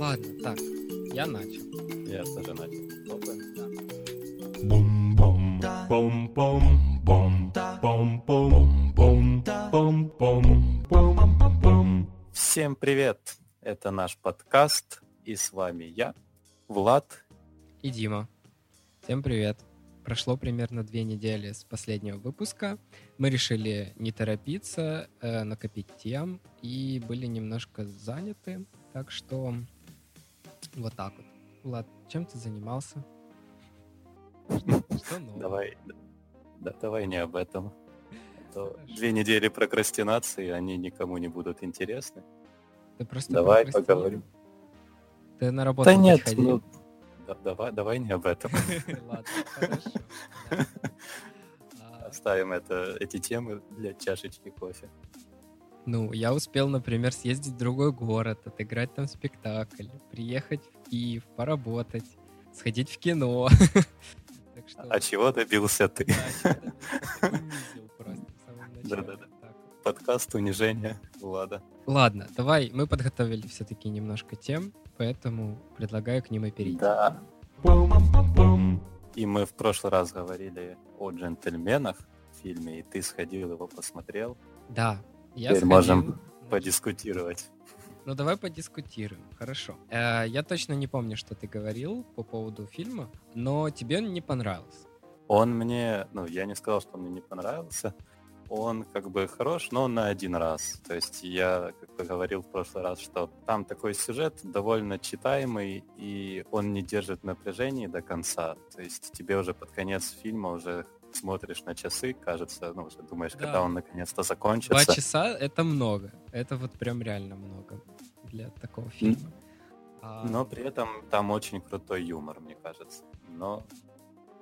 Ладно, так, я начал. Я тоже начал. Бум-бум, бум-бум, бум, бум-бум, бум, бум-бум, бум-бум. Всем привет! Это наш подкаст, и с вами я, Влад. И Дима. Всем привет. Прошло примерно две недели с последнего выпуска. Мы решили не торопиться, э, накопить тем и были немножко заняты. Так что вот так вот. Влад, чем ты занимался? Что нового? Давай, да, давай не об этом. А то две недели прокрастинации, они никому не будут интересны. Ты просто Давай поговорим. Ты на работу Да нет, ходил? ну, да- давай, давай не об этом. Ладно, хорошо. Оставим это, эти темы для чашечки кофе. Ну, я успел, например, съездить в другой город, отыграть там спектакль, приехать в Киев, поработать, сходить в кино. А чего добился ты? Да-да-да. Подкаст унижения Влада. Ладно, давай, мы подготовили все-таки немножко тем, поэтому предлагаю к ним и перейти. Да. И мы в прошлый раз говорили о джентльменах в фильме, и ты сходил его посмотрел. Да, я Теперь сходил, можем Подискутировать. Ну, давай подискутируем. Хорошо. Э, я точно не помню, что ты говорил по поводу фильма, но тебе он не понравился. Он мне, ну, я не сказал, что он мне не понравился. Он как бы хорош, но на один раз. То есть я как бы говорил в прошлый раз, что там такой сюжет довольно читаемый, и он не держит напряжения до конца. То есть тебе уже под конец фильма уже смотришь на часы, кажется, ну, уже думаешь, Да. когда он наконец-то Два закончится. часа — это много. Это вот прям реально много для такого фильма. А, Но при этом там очень крутой юмор, мне кажется. Но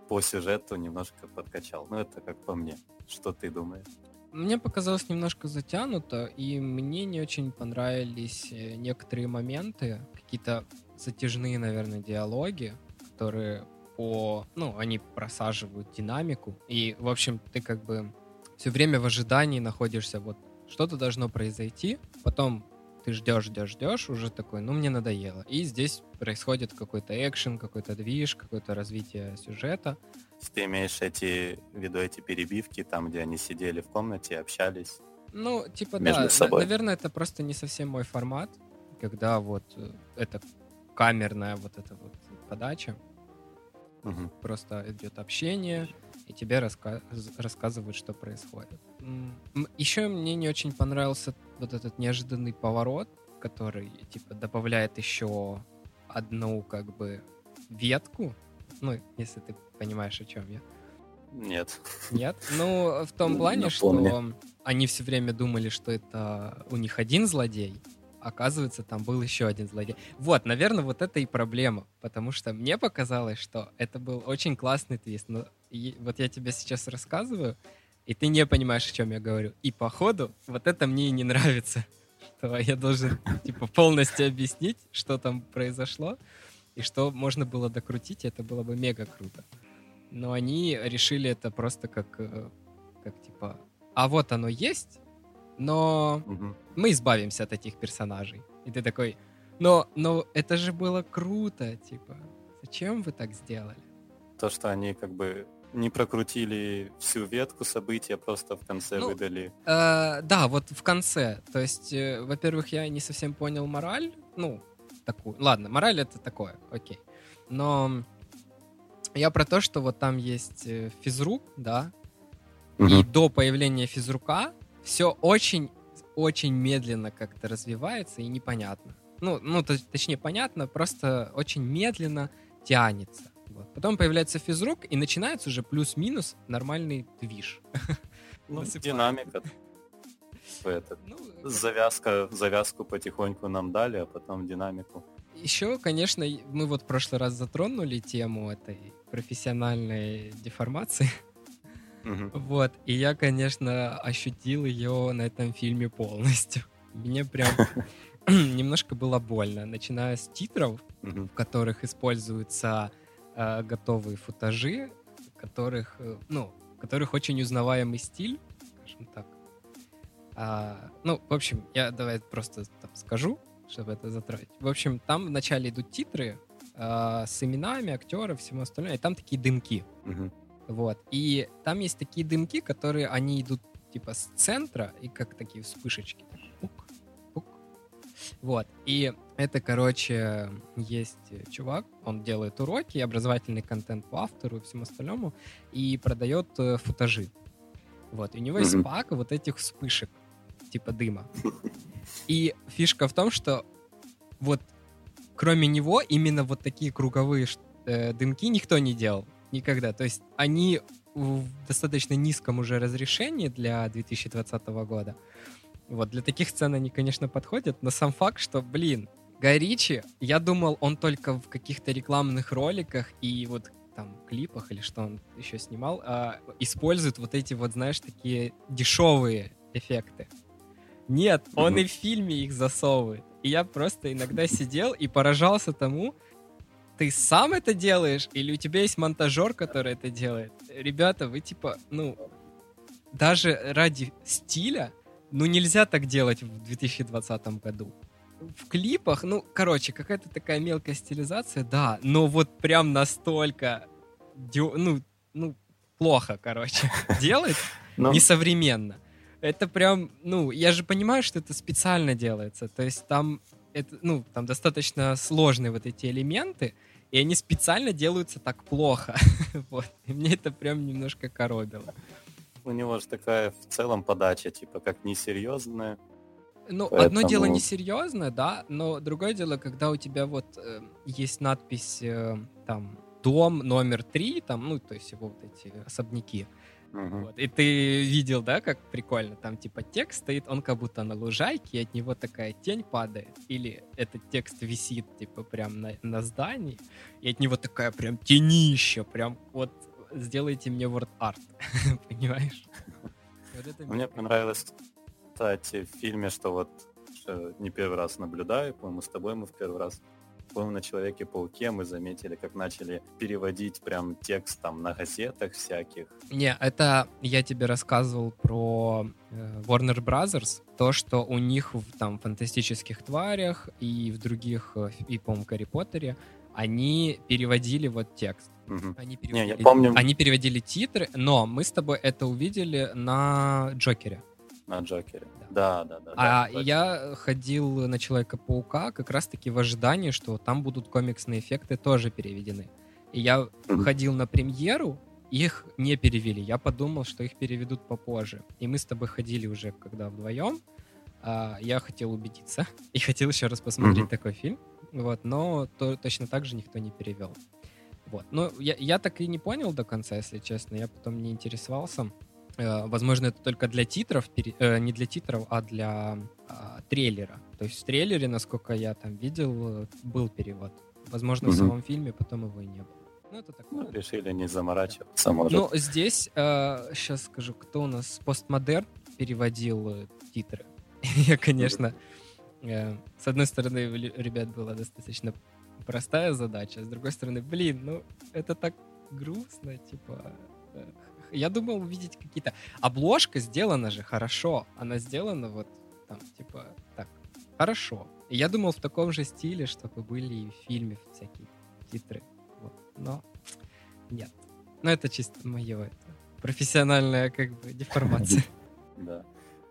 по сюжету немножко подкачал. Ну, это как по мне. Что ты думаешь? Мне показалось немножко затянуто, и мне не очень понравились э, некоторые моменты, какие-то затяжные, наверное, диалоги, которые по... Ну, они просаживают динамику. И, в общем, ты как бы все время в ожидании находишься, вот что-то должно произойти, потом ты ждешь, ждешь, ждешь, уже такой, ну, мне надоело. И здесь происходит какой-то экшен, какой-то движ, какое-то развитие сюжета. Ты имеешь эти, в виду эти перебивки, там, где они сидели в комнате, общались? Ну, типа, Между да, на- собой. наверное, это просто не совсем мой формат, когда вот э, это камерная вот эта вот подача, Мгм. просто идет общение, и тебе раска- рассказывают, что происходит. Еще мне не очень понравился вот этот неожиданный поворот, который, типа, добавляет еще одну, как бы, ветку, ну, если ты понимаешь, о чем я. Нет. Нет? Ну, в том Ну, плане, что напомни. они все время думали, что это у них один злодей, оказывается, там был еще один злодей. Вот, наверное, вот это и проблема, потому что мне показалось, что это был очень классный твист. Но вот я тебе сейчас рассказываю, и ты не понимаешь, о чем я говорю. И походу, вот это мне и не нравится, что я должен, типа, полностью объяснить, что там произошло, и что можно было докрутить, это было бы мега круто. Но они решили это просто как, э, как типа, а вот оно есть, но Мгм. мы избавимся от этих персонажей. И ты такой, но, но это же было круто, типа, зачем вы так сделали? То, что они как бы не прокрутили всю ветку событий, а просто в конце Ну, выдали. Э, да, вот в конце. То есть, э, во-первых, я не совсем понял мораль. Ну, такую. Ладно, мораль это такое, окей. Но я про то, что вот там есть э, физрук, да, и Мгм. до появления физрука все очень, очень медленно как-то развивается и непонятно. Ну, ну то- точнее, понятно, просто очень медленно тянется. Вот. Потом появляется физрук, и начинается уже плюс-минус нормальный движ. Ну, динамика. Этот, Ну, завязка, завязку потихоньку нам дали, а потом динамику. Еще, конечно, мы вот в прошлый раз затронули тему этой профессиональной деформации. Вот, и я, конечно, ощутил ее на этом фильме полностью. Мне прям немножко было больно, начиная с титров, в которых используются э, готовые футажи, которых, э, ну, в которых очень узнаваемый стиль, скажем так. А, ну, в общем, я давай просто там скажу. чтобы это затратить. В общем, там вначале идут титры э, с именами актеров, всему остальному, и там такие дымки. Мгм. Вот. И там есть такие дымки, которые, они идут типа с центра, и как такие вспышечки. пук, пук. Вот. И это, короче, есть э, чувак, он делает уроки, образовательный контент по автору и всему остальному, и продает э, футажи. Вот. И у него есть пак вот этих вспышек, типа дыма. И фишка в том, что вот кроме него именно вот такие круговые э, дымки никто не делал никогда. То есть они в достаточно низком уже разрешении для 2020 года. Вот, для таких сцен они, конечно, подходят, но сам факт, что, блин, Гай Ричи, я думал, он только в каких-то рекламных роликах и вот там клипах или что он еще снимал, а, использует вот эти вот, знаешь, такие дешевые эффекты. Нет, он Мгм. и в фильме их засовывает. И я просто иногда сидел и поражался тому, ты сам это делаешь, или у тебя есть монтажер, который это делает? Ребята, вы типа, ну, даже ради стиля, ну, нельзя так делать в 2020 году. В клипах, ну, короче, какая-то такая мелкая стилизация, да, но вот прям настолько, ну, ну, плохо, короче, делать Ну, несовременно. Это прям, ну, я же понимаю, что это специально делается. То есть там, это, ну, там достаточно сложные вот эти элементы, и они специально делаются так плохо. вот. И мне это прям немножко коробило. у него же такая в целом подача, типа, как несерьезная. Ну, одно дело Поэтому- несерьезно, да, но другое дело, когда у тебя вот э, есть надпись э, там дом номер три, там, ну, то есть его вот эти особняки. Мгм. Вот. И ты видел, да, как прикольно? Там типа текст стоит, он как будто на лужайке, и от него такая тень падает. Или этот текст висит типа прям на, на здании, и от него такая прям тенища, прям вот сделайте мне word art, понимаешь? Вот Мне понравилось, кстати, в фильме, что вот что не первый раз наблюдаю, по-моему, с тобой мы в первый раз, по-моему, на Человеке-пауке мы заметили, как начали переводить прям текст там на газетах всяких. Не, это я тебе рассказывал про э, Warner Brothers, то, что у них в там фантастических тварях и в других, э, и, по-моему, Гарри Поттере, они переводили вот текст. Мгм. Они Не, переводили, я помню они переводили титры, но мы с тобой это увидели на Джокере. На Джокере. Да, да, да. А да, точно. я ходил на Человека-паука как раз-таки в ожидании, что там будут комиксные эффекты тоже переведены. И я ходил на премьеру, их не перевели. Я подумал, что их переведут попозже. И мы с тобой ходили уже, когда вдвоем. А, я хотел убедиться и хотел еще раз посмотреть Мгм. такой фильм. Вот, но то- точно так же никто не перевел. Вот. Но я, я так и не понял до конца, если честно. Я потом не интересовался. Э, Возможно, это только для титров, пере- э, не для титров, а для а, трейлера. То есть в трейлере, насколько я там видел, э, был перевод. Возможно, в Мгм. самом фильме потом его и не было. Ну, это такое. Ну, решили не заморачиваться, может. Ну, здесь, сейчас скажу, кто у нас постмодерн переводил э, титры. Я, конечно, э, с одной стороны, у ребят была достаточно простая задача, а с другой стороны, блин, ну, это так грустно, типа... Я думал увидеть какие-то... Обложка сделана же хорошо, она сделана вот там, типа, так, хорошо. И я думал в таком же стиле, чтобы были и в фильме всякие титры. Вот. Но нет. Ну, это чисто мое это профессиональная, как бы, деформация. Да.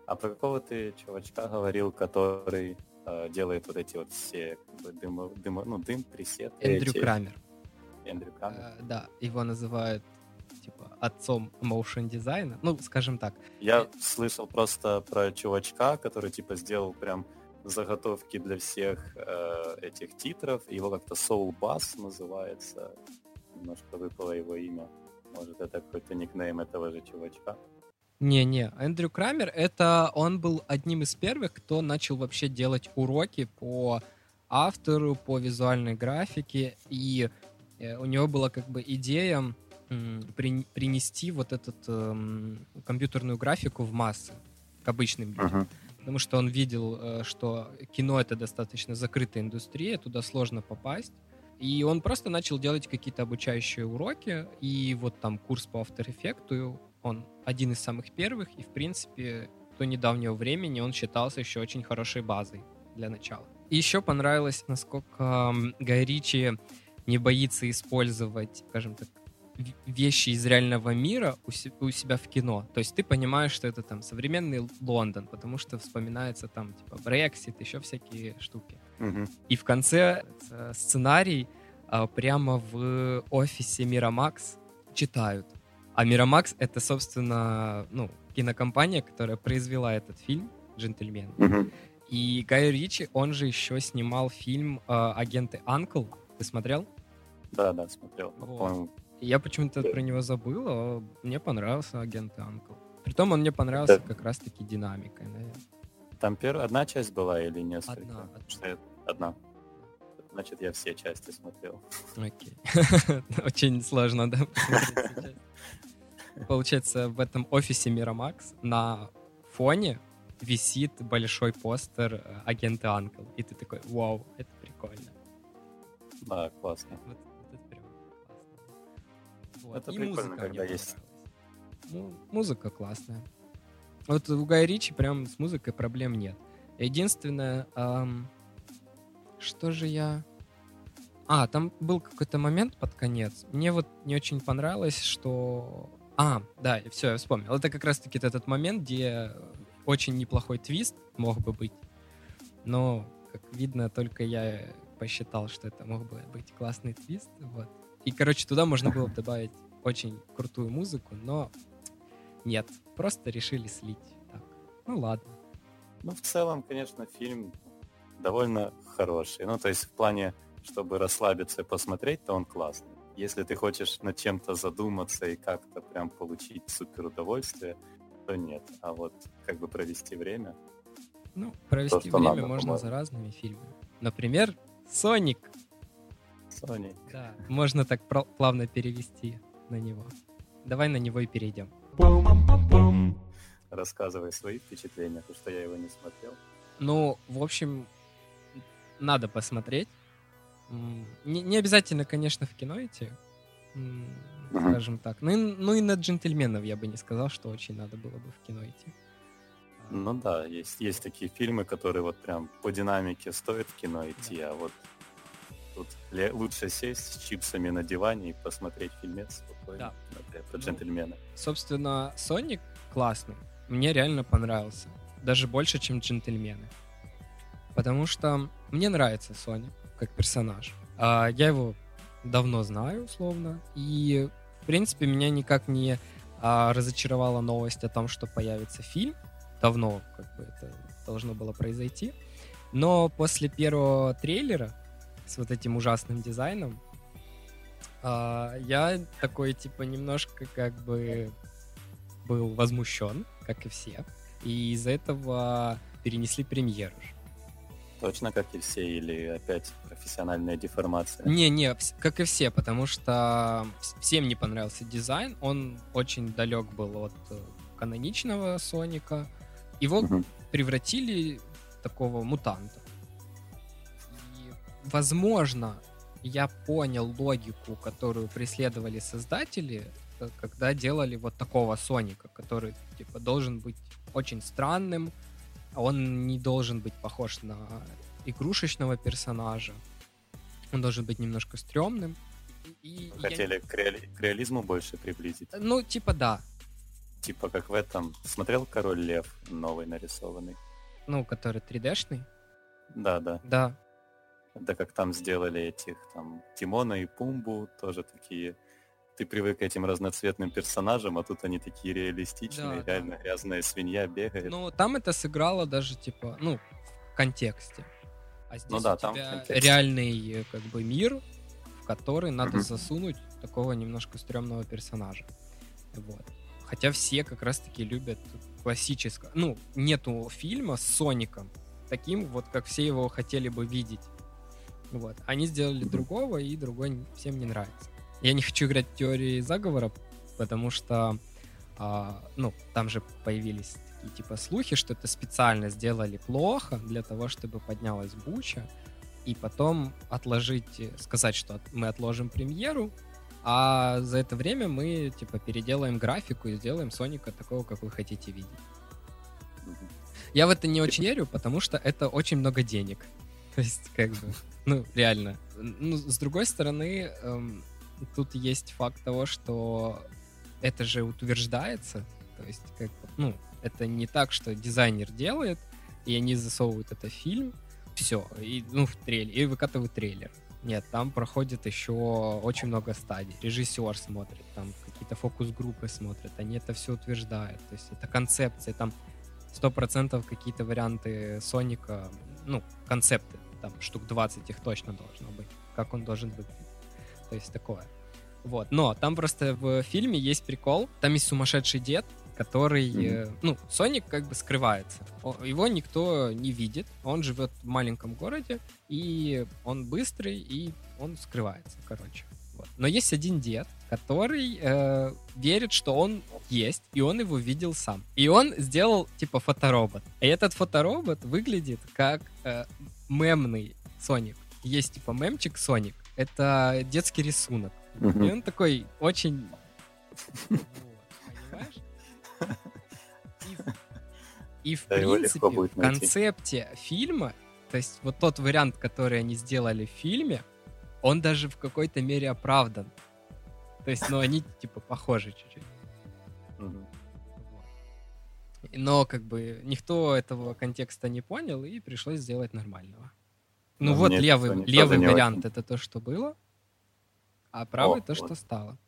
А про какого ты чувачка говорил, который э, делает вот эти вот все как бы, дымо, дымо- ну, дым, пресеты? Эндрю эти? Крамер. Эндрю Крамер. Э, Да, его называют, типа, отцом моушен дизайна. Ну, скажем так. Я слышал просто про чувачка, который типа сделал прям заготовки для всех э, этих титров. Его как-то Soul Bass называется. Немножко выпало его имя. Может, это какой-то никнейм этого же чувачка. Не-не, Эндрю Крамер, это он был одним из первых, кто начал вообще делать уроки по автору, по визуальной графике, и э, у него была как бы идея при- принести вот эту компьютерную графику в массы к обычным людям. Потому что он видел, э, что кино это достаточно закрытая индустрия, туда сложно попасть. И он просто начал делать какие-то обучающие уроки. И вот там курс по After Effects, он один из самых первых. И, в принципе, до недавнего времени он считался еще очень хорошей базой для начала. еще понравилось, насколько м, Гай Ричи не боится использовать, скажем так, вещи из реального мира у, се- у себя в кино. То есть ты понимаешь, что это там современный Лондон, потому что вспоминается там типа Брексит, еще всякие штуки. Мгм. И в конце э, сценарий а, прямо в офисе Мирамакс читают. А Мирамакс — это, собственно, ну, кинокомпания, которая произвела этот фильм «Джентльмен». Мгм. И Гай Ричи, он же еще снимал фильм э, «Агенты Анкл». Ты смотрел? Да, да, смотрел. Вот. Я почему-то про него забыл, а мне понравился «Агенты Анкл». Притом он мне понравился Да. как раз-таки динамикой, наверное. Там первая одна часть была или несколько? Одна, одна. Одна. Значит, я все части смотрел. Окей. Очень сложно, да. Получается, в этом офисе Мирамакс на фоне висит большой постер э, агента Анкл. И ты такой, вау, это прикольно. Да, классно. Вот, Вот. Это И прикольно, музыка когда есть-. Ну, музыка классная. Вот у Гая Ричи прям с музыкой проблем нет. Единственное, ам, что же я... А, там был какой-то момент под конец. Мне вот не очень понравилось, что... А, да, все, я вспомнил. Это как раз-таки этот момент, где очень неплохой твист мог бы быть. Но, как видно, только я посчитал, что это мог бы быть классный твист. Вот. И, короче, туда можно было бы добавить очень крутую музыку, но нет, просто решили слить. Так, ну ладно. Ну, в целом, конечно, фильм довольно хороший. Ну, то есть в плане, чтобы расслабиться и посмотреть, то он классный. Если ты хочешь над чем-то задуматься и как-то прям получить супер удовольствие, то нет. А вот как бы провести время. Ну, провести что время надо, можно по-моему. за разными фильмами. Например, Соник. Sony. Да, можно так плавно перевести на него. Давай на него и перейдем. Рассказывай свои впечатления, потому что я его не смотрел. Ну, в общем, надо посмотреть. Не, не обязательно, конечно, в кино идти, скажем так. Ну и, ну и на джентльменов я бы не сказал, что очень надо было бы в кино идти. Ну да, есть, есть такие фильмы, которые вот прям по динамике стоит в кино идти, а вот тут лучше сесть с чипсами на диване и посмотреть фильмец спокойно. Да. Про Ну, джентльмена. Собственно, Соник классный. Мне реально понравился. Даже больше, чем джентльмены. Потому что мне нравится Соник как персонаж. А, Я его давно знаю, условно. И, в принципе, меня никак не а, разочаровала новость о том, что появится фильм. Давно как бы это должно было произойти. Но после первого трейлера с вот этим ужасным дизайном а, я такой, типа, немножко как бы был возмущен, как и все. И из-за этого перенесли премьеру. Точно как и все, или опять профессиональная деформация? Не-не, как и все, потому что вс- всем не понравился дизайн. Он очень далек был от э, каноничного Соника. Его Мгм. превратили в такого мутанта. Возможно, я понял логику, которую преследовали создатели, э, когда делали вот такого Соника, который типа должен быть очень странным, а он не должен быть похож на игрушечного персонажа. Он должен быть немножко стрёмным. И, и я- Хотели к, реали- к реализму больше приблизить. Ну, типа да. Типа как в этом. Смотрел Король Лев новый нарисованный? Ну, который 3D-шный. Да, да. Да. Да как там сделали этих там Тимона и Пумбу, тоже такие. Ты привык к этим разноцветным персонажам, а тут они такие реалистичные, Да, да. реально грязная свинья бегает. Ну, там это сыграло даже, типа, ну, в контексте. А здесь Ну да, у там тебя реальный, как бы, мир, в который надо засунуть такого немножко стрёмного персонажа. Вот. Хотя все как раз-таки любят классическое. Ну, нету фильма с Соником таким, вот как все его хотели бы видеть. Вот. Они сделали другого, и другой всем не нравится. Я не хочу играть в теории заговора, потому что а, ну, там же появились такие типа слухи, что это специально сделали плохо для того, чтобы поднялась буча, и потом отложить, сказать, что мы отложим премьеру, а за это время мы типа переделаем графику и сделаем Соника такого, как вы хотите видеть. Я в это не очень верю, потому что это очень много денег. То есть, как бы, ну, реально. Ну, с другой стороны, эм, тут есть факт того, что это же утверждается. То есть, как бы, ну, это не так, что дизайнер делает, и они засовывают это в фильм, все, и, ну, в трейлер, и выкатывают трейлер. Нет, там проходит еще очень много стадий. Режиссер смотрит, там какие-то фокус-группы смотрят, они это все утверждают. То есть это концепция, там сто процентов какие-то варианты Соника, ну, концепты, там штук 20 их точно должно быть, как он должен быть. То есть такое. Вот, но там просто в фильме есть прикол, там есть сумасшедший дед, который, mm-hmm. ну, Соник как бы скрывается. Его никто не видит, он живет в маленьком городе, и он быстрый, и он скрывается, короче. Вот. Но есть один дед, который э, верит, что он есть, и он его видел сам. И он сделал типа фоторобот. И этот фоторобот выглядит как э, мемный Соник. Есть типа мемчик Соник. Это детский рисунок. Mm-hmm. И он такой очень... Понимаешь? И, и в принципе, в концепте фильма, то есть вот тот вариант, который они сделали в фильме, он даже в какой-то мере оправдан. То есть, ну, они, типа, похожи чуть-чуть. Но, как бы, никто этого контекста не понял, и пришлось сделать нормального. Ну, вот левый, левый вариант — это то, что было, а правый — то, что стало.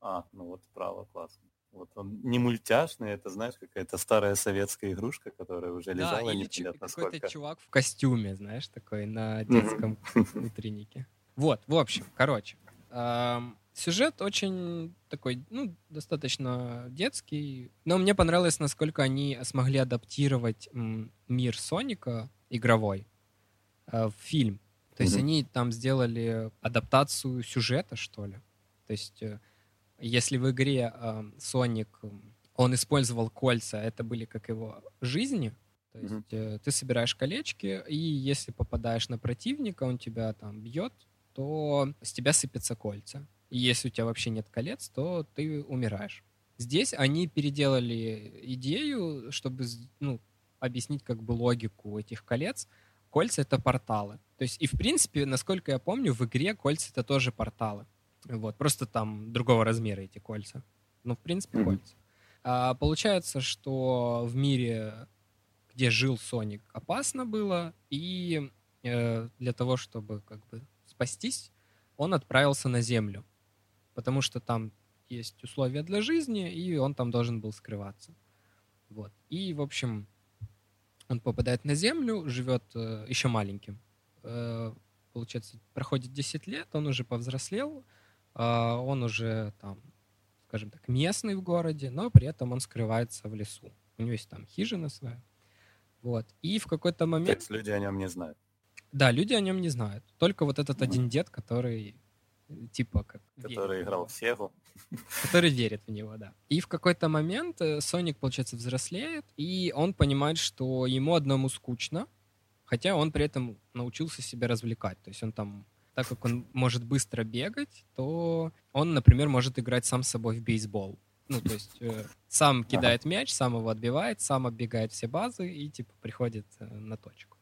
А, ну вот право, классно. Вот он не мультяшный, это, знаешь, какая-то старая советская игрушка, которая уже лежала да, непонятно сколько. какой-то чувак в костюме, знаешь, такой на детском утреннике. Вот, в общем, короче. Сюжет очень такой, ну, достаточно детский, но мне понравилось, насколько они смогли адаптировать мир Соника игровой э, в фильм. То есть они там сделали адаптацию сюжета, что ли. То есть э, если в игре э, Соник, он использовал кольца, это были как его жизни, то есть mm-hmm. ты собираешь колечки, и если попадаешь на противника, он тебя там бьет, то с тебя сыпятся кольца. И если у тебя вообще нет колец, то ты умираешь. Здесь они переделали идею, чтобы ну, объяснить как бы логику этих колец. Кольца — это порталы. То есть и в принципе, насколько я помню, в игре кольца — это тоже порталы. Вот, просто там другого размера эти кольца. Ну, в принципе, mm-hmm. кольца. А, получается, что в мире, где жил Соник, опасно было, и э, для того, чтобы как бы спастись, он отправился на Землю, потому что там есть условия для жизни, и он там должен был скрываться. Вот. И, в общем, он попадает на Землю, живет э, еще маленьким. Э, получается, проходит 10 лет, он уже повзрослел, а, он уже там, скажем так, местный в городе, но при этом он скрывается в лесу. У него есть там хижина своя. Вот. И в какой-то момент... Так люди о нем не знают. Да, люди о нем не знают. Только вот этот один дед, который типа как... Который верит играл в Сегу. Который верит в него, да. И в какой-то момент э, Соник, получается, взрослеет, и он понимает, что ему одному скучно, хотя он при этом научился себя развлекать. То есть он там так как он может быстро бегать, то он, например, может играть сам с собой в бейсбол. Ну, то есть э, сам кидает мяч, сам его отбивает, сам оббегает все базы и, типа, приходит э, на точку.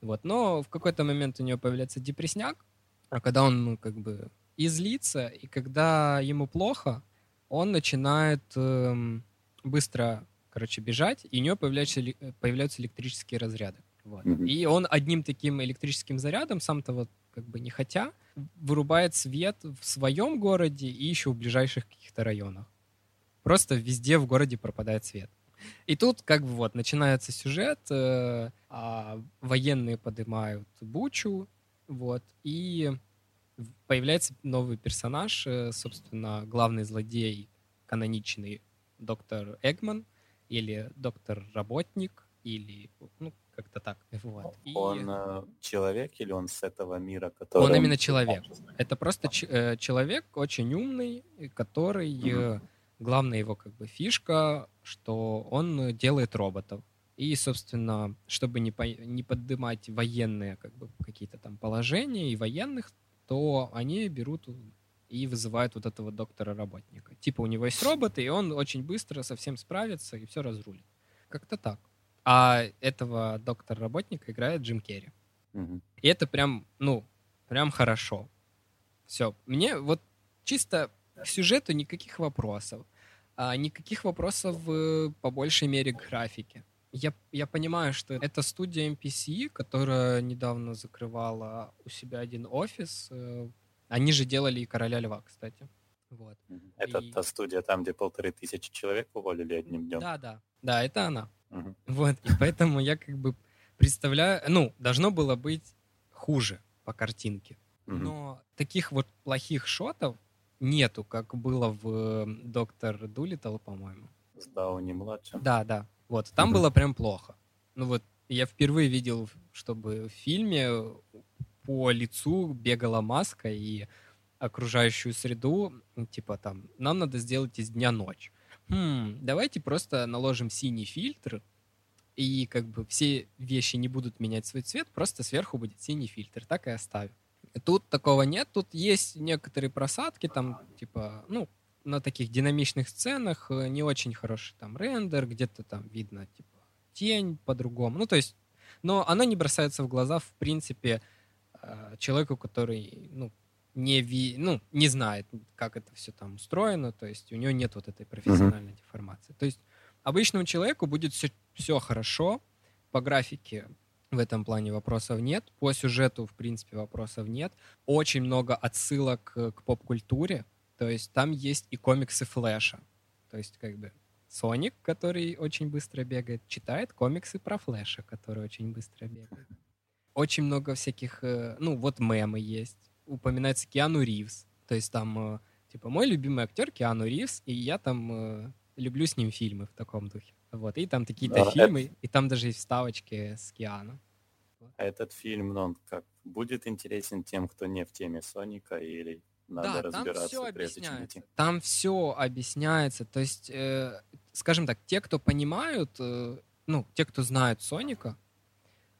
Вот. Но в какой-то момент у него появляется депресняк, а когда он, ну, как бы, излится, и когда ему плохо, он начинает э, быстро, короче, бежать, и у него появляются, появляются электрические разряды. Вот. Mm-hmm. И он одним таким электрическим зарядом, сам того как бы не хотя, вырубает свет в своем городе и еще в ближайших каких-то районах. Просто везде в городе пропадает свет. И тут как бы вот начинается сюжет, э, а военные поднимают бучу, вот, и появляется новый персонаж, э, собственно, главный злодей, каноничный доктор Эгман, или доктор-работник, или, ну, как-то так. Вот. И... Он э, человек или он с этого мира, который... Он именно человек. Это просто ч- э, человек очень умный, который... Mm-hmm. Главная его как бы фишка, что он делает роботов. И, собственно, чтобы не, по, не поднимать военные как бы, какие-то там положения и военных, то они берут и вызывают вот этого доктора-работника. Типа у него есть роботы, и он очень быстро со всем справится и все разрулит. Как-то так. А этого доктора-работника играет Джим Керри. Мгм. И это прям, ну, прям хорошо. Все. Мне вот чисто к сюжету никаких вопросов. А, никаких вопросов по большей мере к графике. Я, я понимаю, что это студия MPC, которая недавно закрывала у себя один офис. Э, Они же делали и «Короля льва», кстати. Вот. Это И- та студия там, где полторы тысячи человек уволили одним днем. Да, да. Да, это она. Мгм. Вот, и поэтому я как бы представляю... Ну, должно было быть хуже по картинке. Мгм. Но таких вот плохих шотов нету, как было в э, «Доктор Дулиттл», по-моему. С Дауни младшим. Да, да. Вот, там Мгм. было прям плохо. Ну вот, я впервые видел, чтобы в фильме по лицу бегала маска и окружающую среду, ну, типа там, нам надо сделать из дня ночь. Хм, давайте просто наложим синий фильтр, и как бы все вещи не будут менять свой цвет, просто сверху будет синий фильтр, так и оставим. Тут такого нет, тут есть некоторые просадки, там, типа, ну, на таких динамичных сценах э, не очень хороший там рендер, где-то там видно, типа, тень по-другому. Ну, то есть, но оно не бросается в глаза, в принципе, э, человеку, который, ну, не, ви, ну, не знает, как это все там устроено, то есть у него нет вот этой профессиональной деформации. То есть обычному человеку будет все, все хорошо, по графике в этом плане вопросов нет, по сюжету, в принципе, вопросов нет. Очень много отсылок э, к поп-культуре, то есть там есть и комиксы Флэша. То есть как бы Соник, который очень быстро бегает, читает комиксы про Флэша, который очень быстро бегает. Очень много всяких, э, ну вот мемы есть. Упоминается Киану Ривз. То есть там, э, типа, мой любимый актер Киану Ривз, и я там э, люблю с ним фильмы в таком духе. Вот, и там какие-то Да, фильмы, и там даже есть вставочки с Киану. А этот фильм, ну, он как будет интересен тем, кто не в теме Соника, или надо да, там разбираться, все прежде чем объясняется. Там все объясняется. То есть, э, скажем так, те, кто понимают, э, ну, те, кто знают Соника,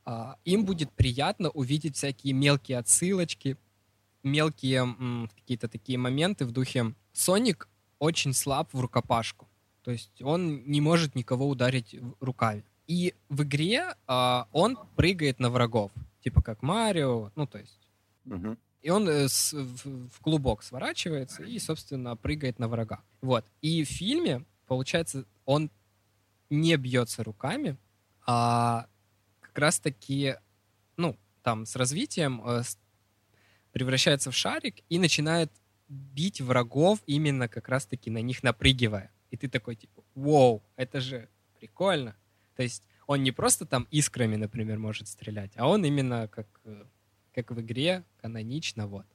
а, им будет приятно увидеть всякие мелкие отсылочки, мелкие м, какие-то такие моменты в духе Соник очень слаб в рукопашку. То есть он не может никого ударить руками. И в игре а, он прыгает на врагов. Типа как Марио, ну то есть Мгм. И он э, в, клубок сворачивается и, собственно, прыгает на врага. Вот. И в фильме, получается, он не бьется руками, а как раз-таки, ну, там, с развитием э, превращается в шарик и начинает бить врагов именно как раз-таки на них напрыгивая. И ты такой, типа, вау, это же прикольно. То есть он не просто там искрами, например, может стрелять, а он именно как, э, как в игре, канонично, вот.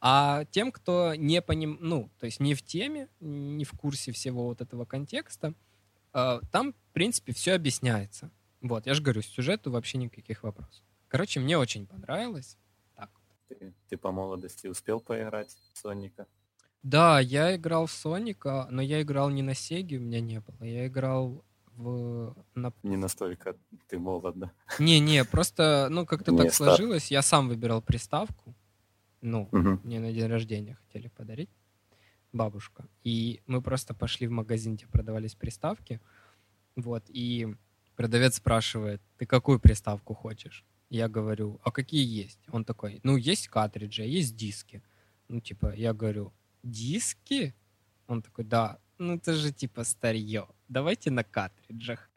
А тем, кто не поним, ну, то есть не в теме, не в курсе всего вот этого контекста, э, там, в принципе, все объясняется. Вот, я же говорю, сюжету вообще никаких вопросов. Короче, мне очень понравилось. Так. Ты, ты по молодости успел поиграть в Соника? Да, я играл в Соника, но я играл не на Сеге, у меня не было. Я играл в... На... Не настолько ты молод, да? Не-не, просто, ну, как-то так стар. сложилось. Я сам выбирал приставку. Ну, Мгм. мне на день рождения хотели подарить бабушка. И мы просто пошли в магазин, где продавались приставки. Вот, и продавец спрашивает, ты какую приставку хочешь? Я говорю, а какие есть? Он такой, ну, есть картриджи, а есть диски. Ну, типа, я говорю, диски? Он такой, да. Ну, это же типа старье. Давайте на картриджах.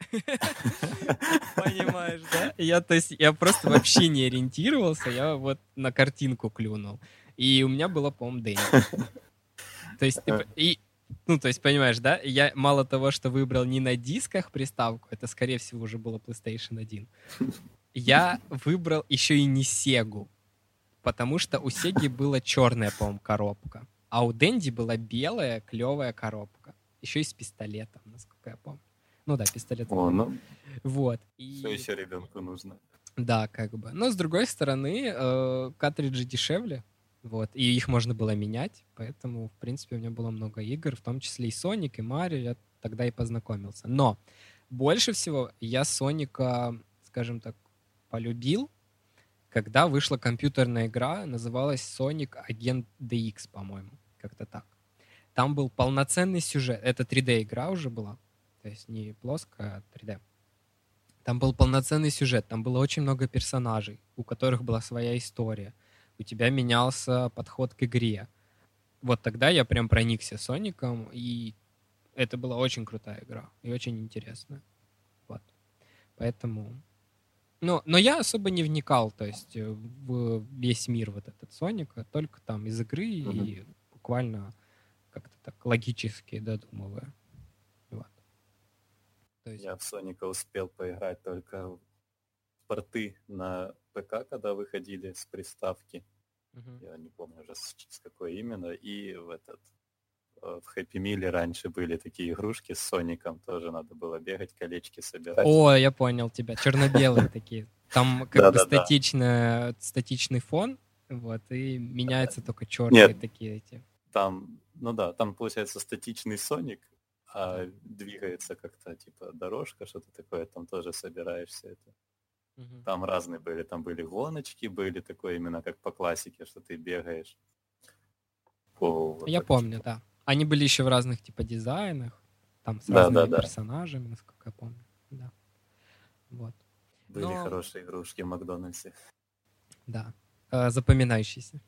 Понимаешь, да? Я, то есть, я просто вообще не ориентировался, я вот на картинку клюнул. И у меня было, по-моему, Дэнни. То есть, типа, и, ну, то есть, понимаешь, да? Я мало того, что выбрал не на дисках приставку, это, скорее всего, уже было PlayStation 1. Я выбрал еще и не Сегу, потому что у Сеги была черная, по-моему, коробка, а у Дэнди была белая, клевая коробка. Еще и с пистолетом, насколько я помню. Ну да, пистолет. О, ну, Вот. И... все еще ребенку нужно. Да, как бы. Но с другой стороны, э, картриджи дешевле, вот, и их можно было менять, поэтому, в принципе, у меня было много игр, в том числе и Соник, и Марио, я тогда и познакомился. Но больше всего я Соника, скажем так, полюбил, когда вышла компьютерная игра, называлась Sonic Agent DX, по-моему, как-то так. Там был полноценный сюжет. Это 3D-игра уже была, то есть не плоская, а 3D. Там был полноценный сюжет, там было очень много персонажей, у которых была своя история. У тебя менялся подход к игре. Вот тогда я прям проникся Соником, и это была очень крутая игра и очень интересная. Вот. Поэтому... Но, но я особо не вникал, то есть э, в весь мир вот этот Соника, только там из игры mm-hmm. и буквально как-то так логически додумывая. То есть... Я в Соника успел поиграть только в порты на ПК, когда выходили с приставки. Угу. Я не помню уже с, с какой именно. И в этот э, в Хэппи Миле раньше были такие игрушки с Соником, тоже надо было бегать, колечки собирать. О, я понял тебя, черно-белые такие. Там как бы статичный фон, вот, и меняется только черные такие эти. Там, ну да, там получается статичный Соник, а двигается как-то типа дорожка, что-то такое, там тоже собираешься это. Угу. Там разные были, там были гоночки, были такое именно как по классике, что ты бегаешь. По, вот Я помню, типа. да. Они были еще в разных типа дизайнах, там с да, разными да, да. персонажами, насколько я помню. Да. Вот. Были Но... хорошие игрушки в Макдональдсе. Да. Э, запоминающиеся.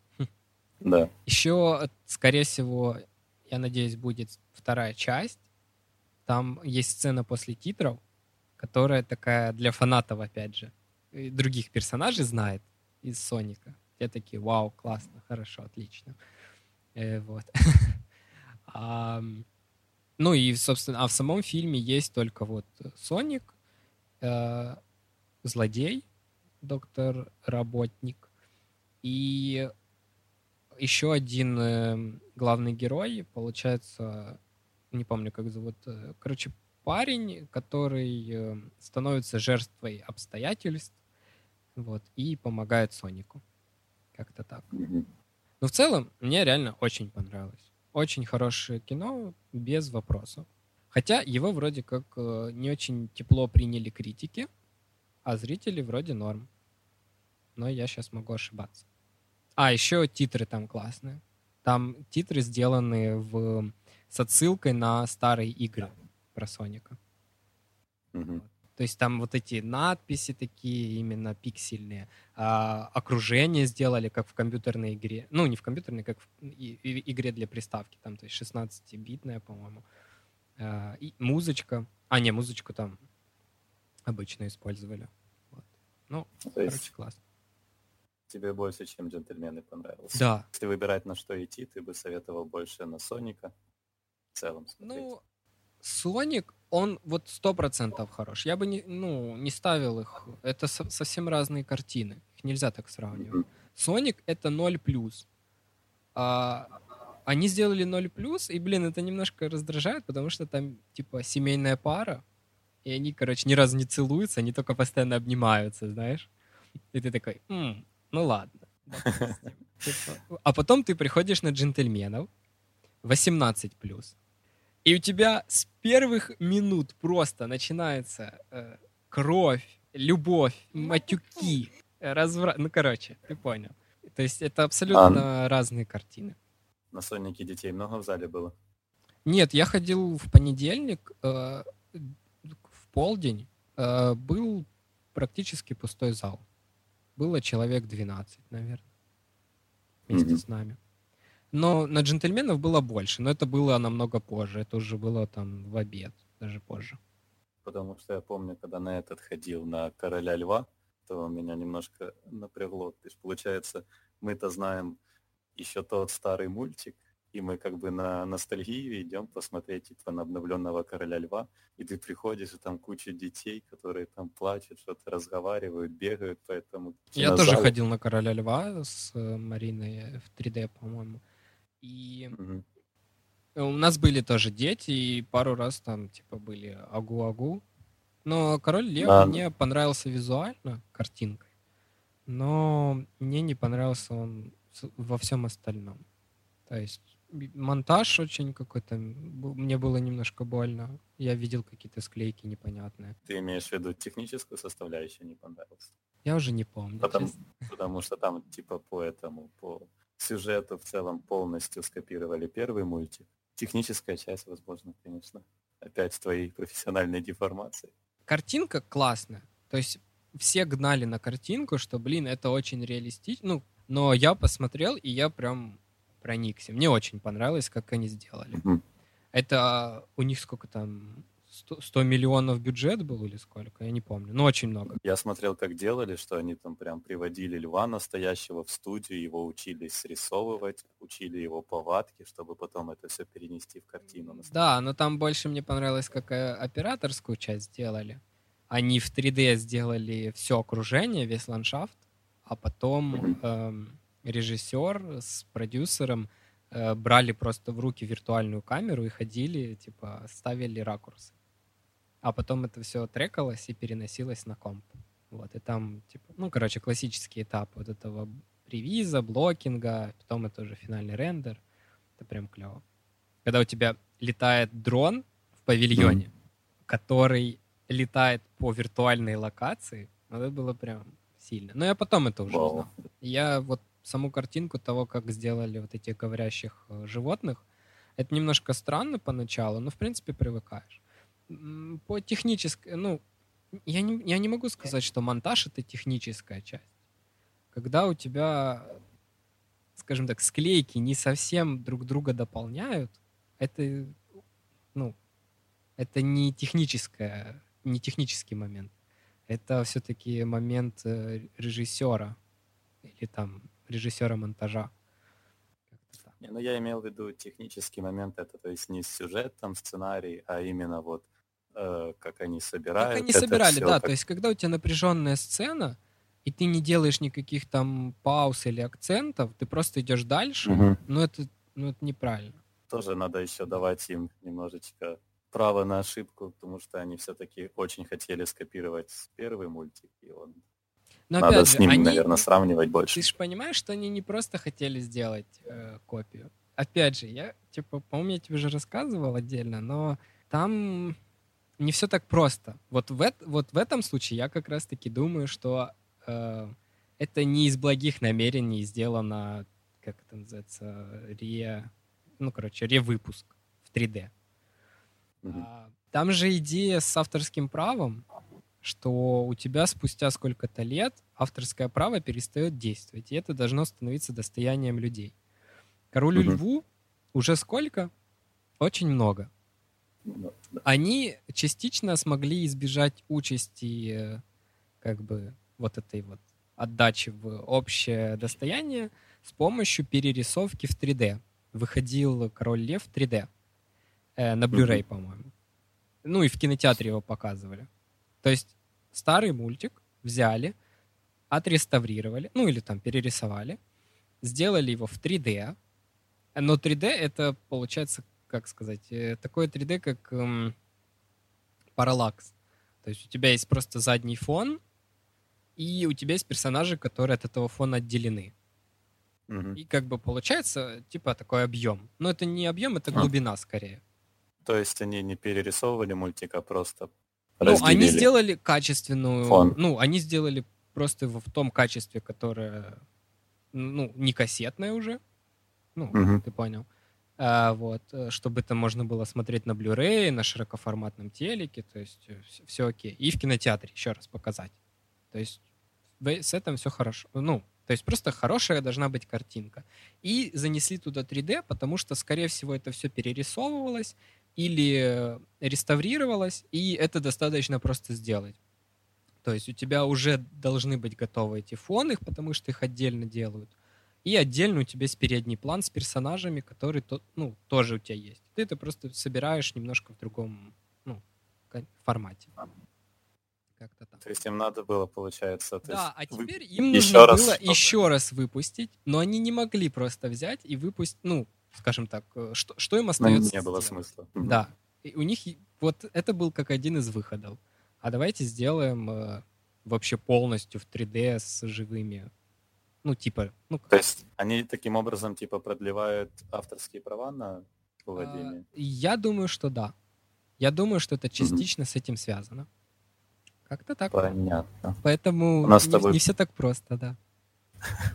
Да. Еще, скорее всего, я надеюсь, будет вторая часть. Там есть сцена после титров, которая такая для фанатов, опять же, других персонажей знает из Соника. Те такие, вау, классно, хорошо, отлично. Э, вот. а, ну и, собственно, а в самом фильме есть только вот Соник, э, злодей, доктор Работник, и еще один э, главный герой, получается, не помню, как зовут, э, короче, парень, который э, становится жертвой обстоятельств, вот, и помогает Сонику. Как-то так. Но в целом мне реально очень понравилось. Очень хорошее кино, без вопросов. Хотя его вроде как э, не очень тепло приняли критики, а зрители вроде норм. Но я сейчас могу ошибаться. А, еще титры там классные. Там титры сделаны в... с отсылкой на старые игры про Соника. Угу. То есть там вот эти надписи такие именно пиксельные, а, окружение сделали, как в компьютерной игре. Ну, не в компьютерной, как в и, и, игре для приставки, там, то есть 16-битная, по-моему. А, и музычка. А, не, музычку там обычно использовали. Вот. Ну, то короче, есть... классно тебе больше, чем джентльмены понравился. Да. Если выбирать на что идти, ты бы советовал больше на Соника в целом смотреть. Ну, Соник, он вот сто процентов хорош. Я бы не, ну, не ставил их. Это со- совсем разные картины. Их нельзя так сравнивать. Соник это 0 плюс. А, они сделали 0 плюс, и, блин, это немножко раздражает, потому что там, типа, семейная пара, и они, короче, ни разу не целуются, они только постоянно обнимаются, знаешь? И ты такой, М, ну ладно. Типа, а потом ты приходишь на джентльменов, 18 плюс, и у тебя с первых минут просто начинается э, кровь, любовь, матюки, разврат. Ну, короче, ты понял. То есть это абсолютно а, разные картины. На Сонике детей много в зале было? Нет, я ходил в понедельник, э, в полдень. Э, был практически пустой зал. Было человек 12, наверное, вместе mm-hmm. с нами. Но на джентльменов было больше, но это было намного позже. Это уже было там в обед, даже позже. Потому что я помню, когда на этот ходил, на Короля Льва, то меня немножко напрягло. То есть, получается, мы-то знаем еще тот старый мультик, и мы как бы на ностальгии идем посмотреть типа на обновленного Короля Льва, и ты приходишь, и там куча детей, которые там плачут, что-то разговаривают, бегают, поэтому... Я тоже ходил на Короля Льва с э, Мариной в 3D, по-моему. И угу. у нас были тоже дети, и пару раз там, типа, были агу-агу. Но Король Лев а... мне понравился визуально, картинкой. Но мне не понравился он во всем остальном. То есть монтаж очень какой-то... Мне было немножко больно. Я видел какие-то склейки непонятные. Ты имеешь в виду техническую составляющую не понравился? Я уже не помню. Потому, потому что там типа по этому, по сюжету в целом полностью скопировали первый мультик. Техническая часть, возможно, конечно, опять с твоей профессиональной деформацией. картинка классная. То есть все гнали на картинку, что, блин, это очень реалистично. Ну, но я посмотрел, и я прям проникся. Мне очень понравилось, как они сделали. Мгм. Это у них сколько там? 100, 100 миллионов бюджет был или сколько? Я не помню. Ну, очень много. Я смотрел, как делали, что они там прям приводили льва настоящего в студию, его учили срисовывать, учили его повадки, чтобы потом это все перенести в картину. Да, но там больше мне понравилось, как э, операторскую часть сделали. Они в 3D сделали все окружение, весь ландшафт, а потом эм, режиссер с продюсером э, брали просто в руки виртуальную камеру и ходили, типа, ставили ракурсы. А потом это все трекалось и переносилось на комп. Вот, и там, типа, ну, короче, классический этап вот этого превиза, блокинга, потом это уже финальный рендер. Это прям клево. Когда у тебя летает дрон в павильоне, который летает по виртуальной локации, вот это было прям сильно. Но я потом это уже Вау. узнал. Я вот саму картинку того, как сделали вот этих говорящих э, животных, это немножко странно поначалу, но в принципе привыкаешь. По технической, ну, я не, я не могу сказать, что монтаж это техническая часть. Когда у тебя, скажем так, склейки не совсем друг друга дополняют, это, ну, это не техническая, не технический момент. Это все-таки момент э, режиссера или там режиссера монтажа. Ну я имел в виду технический момент, это то есть не сюжет, там сценарий, а именно вот как они собирают. Как они собирали, всё, да. как- То есть, когда у тебя напряженная сцена, и ты не делаешь никаких там пауз или акцентов, ты просто идешь дальше, Мгм. ну это, ну это неправильно. Тоже надо еще давать им немножечко право на ошибку, потому что они все-таки очень хотели скопировать первый мультик, и он... Но надо опять с же, ним, они, наверное, сравнивать больше. ты же понимаешь, что они не просто хотели сделать э, копию. Опять же, я, типа, по-моему, я тебе уже рассказывал отдельно, но там не все так просто. Вот в, вот в этом случае я как раз-таки думаю, что э, это не из благих намерений сделано, как это называется, ре... Ну, короче, ревыпуск в 3D. Мгм. А, Там же идея с авторским правом, что у тебя спустя сколько-то лет авторское право перестает действовать, и это должно становиться достоянием людей. Королю Мгм. Льву уже сколько? Очень много. Они частично смогли избежать участи как бы вот этой вот отдачи в общее достояние с помощью перерисовки в 3D. Выходил Король Лев в 3D. Э, на Blu-ray, Мгм. по-моему. Ну и в кинотеатре его показывали. То есть старый мультик взяли, отреставрировали, ну или там перерисовали, сделали его в 3D. Но 3D это получается, как сказать, э, такое 3D, как эм, параллакс. То есть у тебя есть просто задний фон, и у тебя есть персонажи, которые от этого фона отделены. Мгм. И как бы получается типа такой объем. Но это не объем, это А. глубина скорее. То есть они не перерисовывали мультик, а просто Ну, они разделили. сделали качественную... Фон. Ну, они сделали просто его в том качестве, которое, ну, не кассетное уже. Ну, Мгм. ты понял. А, вот, э, чтобы это можно было смотреть на Blu-ray, на широкоформатном телеке, то есть все, окей. И в кинотеатре еще раз показать. То есть с этим все хорошо. Ну, то есть просто хорошая должна быть картинка. И занесли туда 3D, потому что, скорее всего, это все перерисовывалось или э, реставрировалось, и это достаточно просто сделать. То есть у тебя уже должны быть готовы эти фоны, потому что их отдельно делают. И отдельно у тебя есть передний план с персонажами, которые то, ну, тоже у тебя есть. Ты это просто собираешь немножко в другом ну, формате. Как-то так. То есть им надо было, получается... то Да, есть а вы- теперь им еще нужно раз, было чтобы- еще раз выпустить, но они не могли просто взять и выпустить, ну, скажем так, э, что, что им остается не было сделать? смысла. Да. И у них вот это был как один из выходов. А давайте сделаем э, вообще полностью в 3D с живыми. Ну, типа, ну, То есть они таким образом типа продлевают авторские права на владение? а, я думаю, что да. Я думаю, что это частично с этим связано. Как-то так. Понятно. Поэтому У нас не, тобой- не все так просто, да.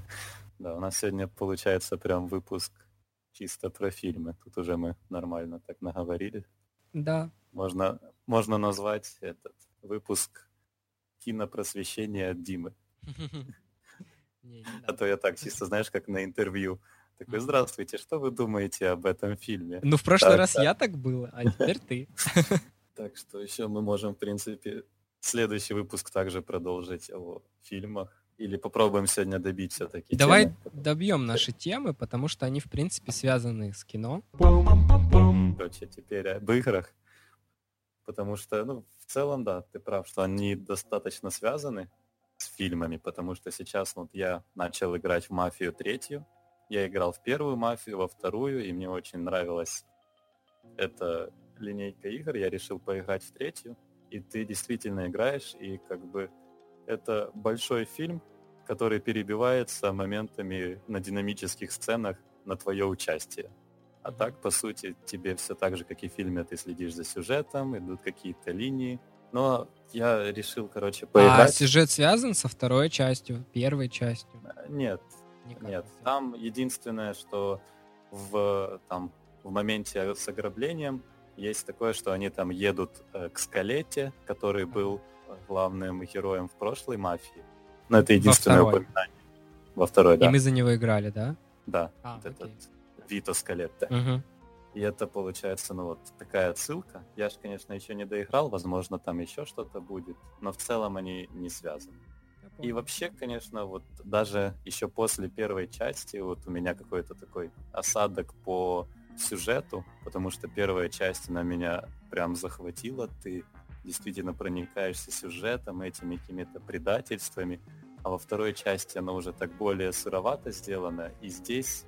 Да, у нас сегодня получается прям выпуск чисто про фильмы. Тут уже мы нормально так наговорили. Да. Можно, можно назвать этот выпуск кинопросвещения от Димы. Не, не А то я так чисто, знаешь, как на интервью. Такой, здравствуйте, что вы думаете об этом фильме? Ну, в прошлый Так, раз так. я так было, а теперь ты. Так что еще мы можем, в принципе, следующий выпуск также продолжить о фильмах. Или попробуем сегодня добить все-таки. Давай добьем наши темы, потому что они, в принципе, связаны с кино. Короче, теперь об играх. Потому что, ну, в целом, да, ты прав, что они достаточно связаны с фильмами, потому что сейчас вот я начал играть в «Мафию» третью. Я играл в первую «Мафию», во вторую, и мне очень нравилась эта линейка игр. Я решил поиграть в третью, и ты действительно играешь, и как бы это большой фильм, который перебивается моментами на динамических сценах на твое участие. А так, по сути, тебе все так же, как и в фильме, ты следишь за сюжетом, идут какие-то линии. Но я решил, короче, А поиграть. сюжет связан со второй частью, первой частью. Нет, Никак нет. не. Там единственное, что в, там, в моменте с ограблением есть такое, что они там едут э, к скалете, который был э, главным героем в прошлой мафии. Но это единственное второй. упоминание. Во второй, да. И мы за него играли, да? Да, А, вот этот окей. Вито Скалетте. Мгм. И это получается, ну вот такая отсылка. Я же, конечно, еще не доиграл, возможно, там еще что-то будет, но в целом они не связаны. И вообще, конечно, вот даже еще после первой части вот у меня какой-то такой осадок по сюжету, потому что первая часть, она меня прям захватила, ты действительно проникаешься сюжетом, этими какими-то предательствами, а во второй части она уже так более сыровато сделана, и здесь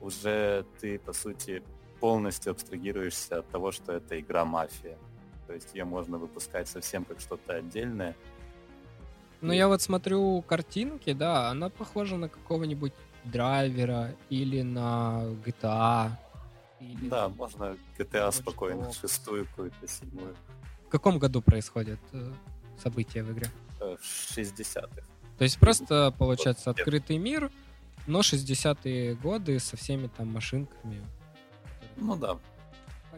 уже ты, по сути, полностью абстрагируешься от того, что это игра мафия. То есть ее можно выпускать совсем как что-то отдельное, Ну, я вот смотрю картинки, да, она похожа на какого-нибудь драйвера или на GTA. Или... Да, можно GTA Watch спокойно, Dogs. шестую какую-то, седьмую. В каком году происходят э, события в игре? Э, В 60-х. То есть просто, получается, открытый мир, но 60-е годы со всеми там машинками. Ну да,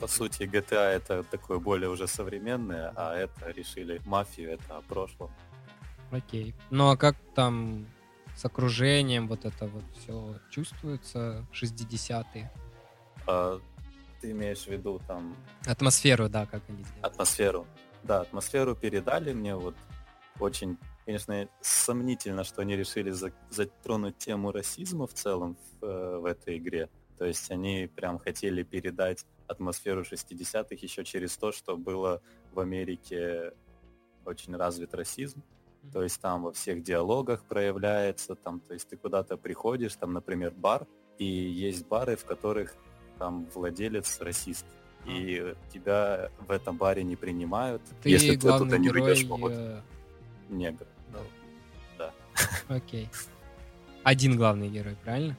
по сути, GTA это такое более уже современное, а это решили мафию, это о прошлом. Окей. Ну а как там с окружением вот это вот все чувствуется 60-е? А ты имеешь в виду там Атмосферу, да, как они сделали. атмосферу? Да, атмосферу передали мне вот очень, конечно, сомнительно, что они решили за- затронуть тему расизма в целом в, э, в этой игре. То есть они прям хотели передать атмосферу 60-х еще через то, что было в Америке очень развит расизм. То есть там во всех диалогах проявляется, там, то есть ты куда-то приходишь, там, например, бар, и есть бары, в которых там владелец расист. И тебя в этом баре не принимают, Ты если ты оттуда не герой. выйдешь э, негр. Да. Окей. Один главный герой, правильно?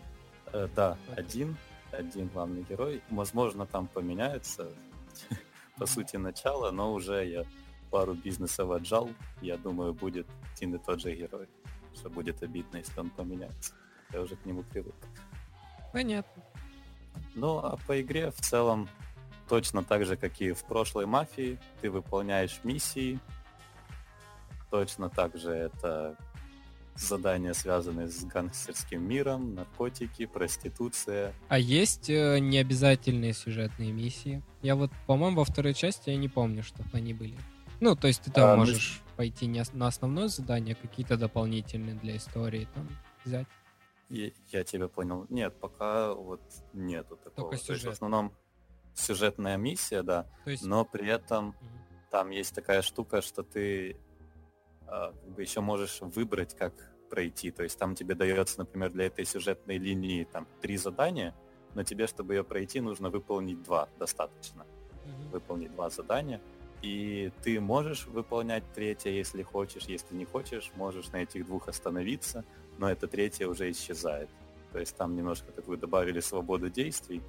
Э, да, один, один главный герой. Возможно, там поменяется, по сути, начало, но уже я пару бизнесов отжал. Я думаю, будет один и тот же герой. Что будет обидно, если он поменяется. Я уже к нему привык. Понятно. Ну, а по игре в целом точно так же, как и в прошлой мафии, ты выполняешь миссии. Точно так же это задания, связанные с гангстерским миром, наркотики, проституция. А есть э, необязательные сюжетные миссии? Я вот, по-моему, во второй части я не помню, чтобы они были. Ну, то есть ты там А, можешь пойти не на основное задание, а какие-то дополнительные для истории там взять. И я тебя понял. Нет, пока вот нету такого. Только То есть в сюжет. основном сюжетная миссия, да, То есть... но при этом Мгм. там есть такая штука, что ты как бы еще можешь выбрать, как пройти. То есть там тебе дается, например, для этой сюжетной линии там три задания, но тебе, чтобы ее пройти, нужно выполнить два, достаточно. Мгм. Выполнить два задания. И ты можешь выполнять третье, если хочешь. Если не хочешь, можешь на этих двух остановиться, но это третье уже исчезает. То есть там немножко такую добавили свободу действий,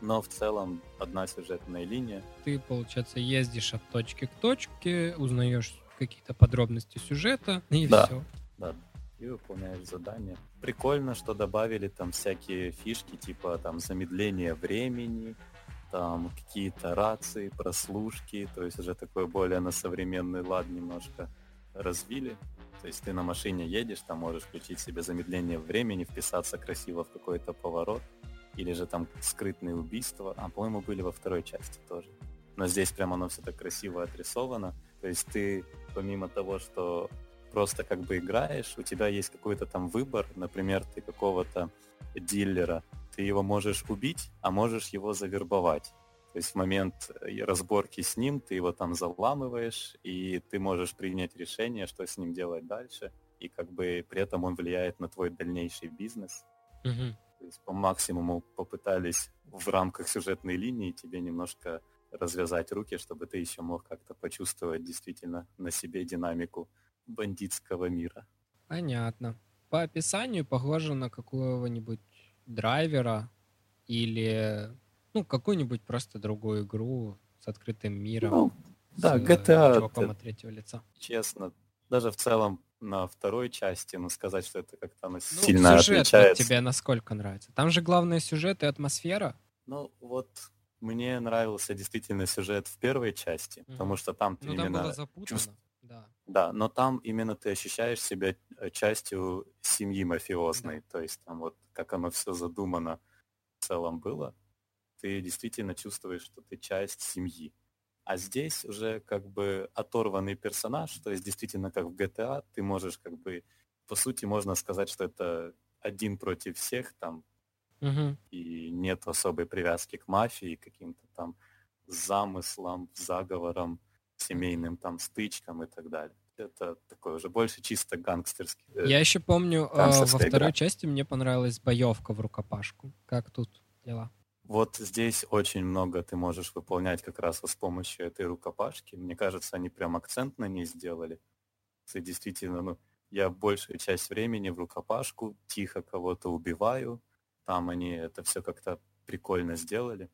но в целом одна сюжетная линия. Ты, получается, ездишь от точки к точке, узнаешь какие-то подробности сюжета, и Да. все. Да, и выполняешь задания. Прикольно, что добавили там всякие фишки, типа там замедление времени, там какие-то рации, прослушки, то есть уже такой более на современный лад немножко развили. То есть ты на машине едешь, там можешь включить себе замедление времени, вписаться красиво в какой-то поворот, или же там скрытные убийства, а по-моему были во второй части тоже. Но здесь прямо оно все так красиво отрисовано. То есть ты помимо того, что просто как бы играешь, у тебя есть какой-то там выбор, например, ты какого-то дилера, ты его можешь убить, а можешь его завербовать. То есть в момент э, разборки с ним ты его там заламываешь, и ты можешь принять решение, что с ним делать дальше, и как бы при этом он влияет на твой дальнейший бизнес. Мгм. То есть по максимуму попытались в рамках сюжетной линии тебе немножко развязать руки, чтобы ты еще мог как-то почувствовать действительно на себе динамику бандитского мира. Понятно. По описанию похоже на какого-нибудь драйвера или ну какую-нибудь просто другую игру с открытым миром. Ну, да, с, э, GTA чуваком от третьего лица. Честно, даже в целом на второй части, ну сказать, что это как-то оно Ну, сильно сюжет отличается. тебе насколько нравится? Там же главное сюжет и атмосфера. Ну вот мне нравился действительно сюжет в первой части, Мгм. потому что там ты Ну там именно было запутано. чувств- Да. Да, но там именно ты ощущаешь себя э, частью семьи мафиозной, то есть там вот как оно все задумано в целом было, ты действительно чувствуешь, что ты часть семьи. А здесь уже как бы оторванный персонаж, то есть действительно как в GTA, ты можешь как бы, по сути, можно сказать, что это один против всех там, Мгм. и нет особой привязки к мафии, каким-то там замыслам, заговорам, семейным там стычкам и так далее. Это такой уже больше чисто гангстерский. э, Я еще помню, э, во второй игра. части мне понравилась боевка в рукопашку. Как тут дела? Вот здесь очень много ты можешь выполнять как раз вот с помощью этой рукопашки. Мне кажется, они прям акцент на ней сделали. Ты действительно, ну, я большую часть времени в рукопашку тихо кого-то убиваю. Там они это все как-то прикольно сделали.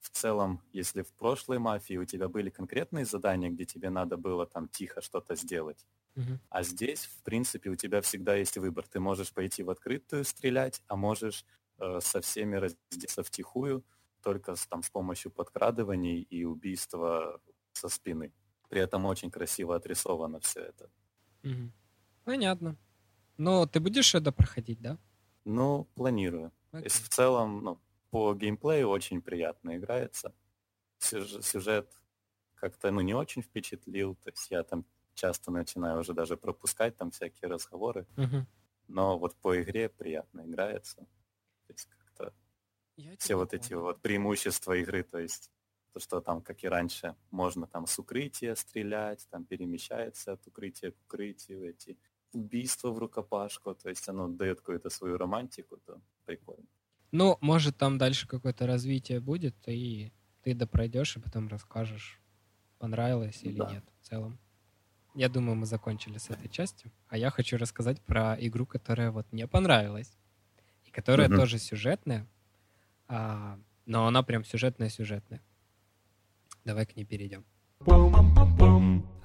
В целом, если в прошлой мафии у тебя были конкретные задания, где тебе надо было там тихо что-то сделать, Мгм. а здесь, в принципе, у тебя всегда есть выбор. Ты можешь пойти в открытую стрелять, а можешь э, со всеми раздеться втихую, только с, там, с помощью подкрадываний и убийства со спины. При этом очень красиво отрисовано все это. Мгм. Понятно. Но ты будешь это проходить, да? Ну, планирую. То Окей. есть в целом, ну, по геймплею очень приятно играется. Сюж- Сюжет как-то, ну, не очень впечатлил. То есть я там часто начинаю уже даже пропускать там всякие разговоры. Мгм. но вот по игре приятно играется. То есть как-то Я все вот эти понял. вот преимущества игры, то есть то, что там, как и раньше, можно там с укрытия стрелять, там перемещается от укрытия к укрытию, эти убийства в рукопашку, то есть оно дает какую-то свою романтику, то прикольно. Ну, может, там дальше какое-то развитие будет, и ты допройдешь, и потом расскажешь, понравилось или Да. нет в целом. Я думаю, мы закончили с этой частью. А я хочу рассказать про игру, которая вот мне понравилась. И которая Мгм. тоже сюжетная. а, но она прям сюжетная-сюжетная. Давай к ней перейдем.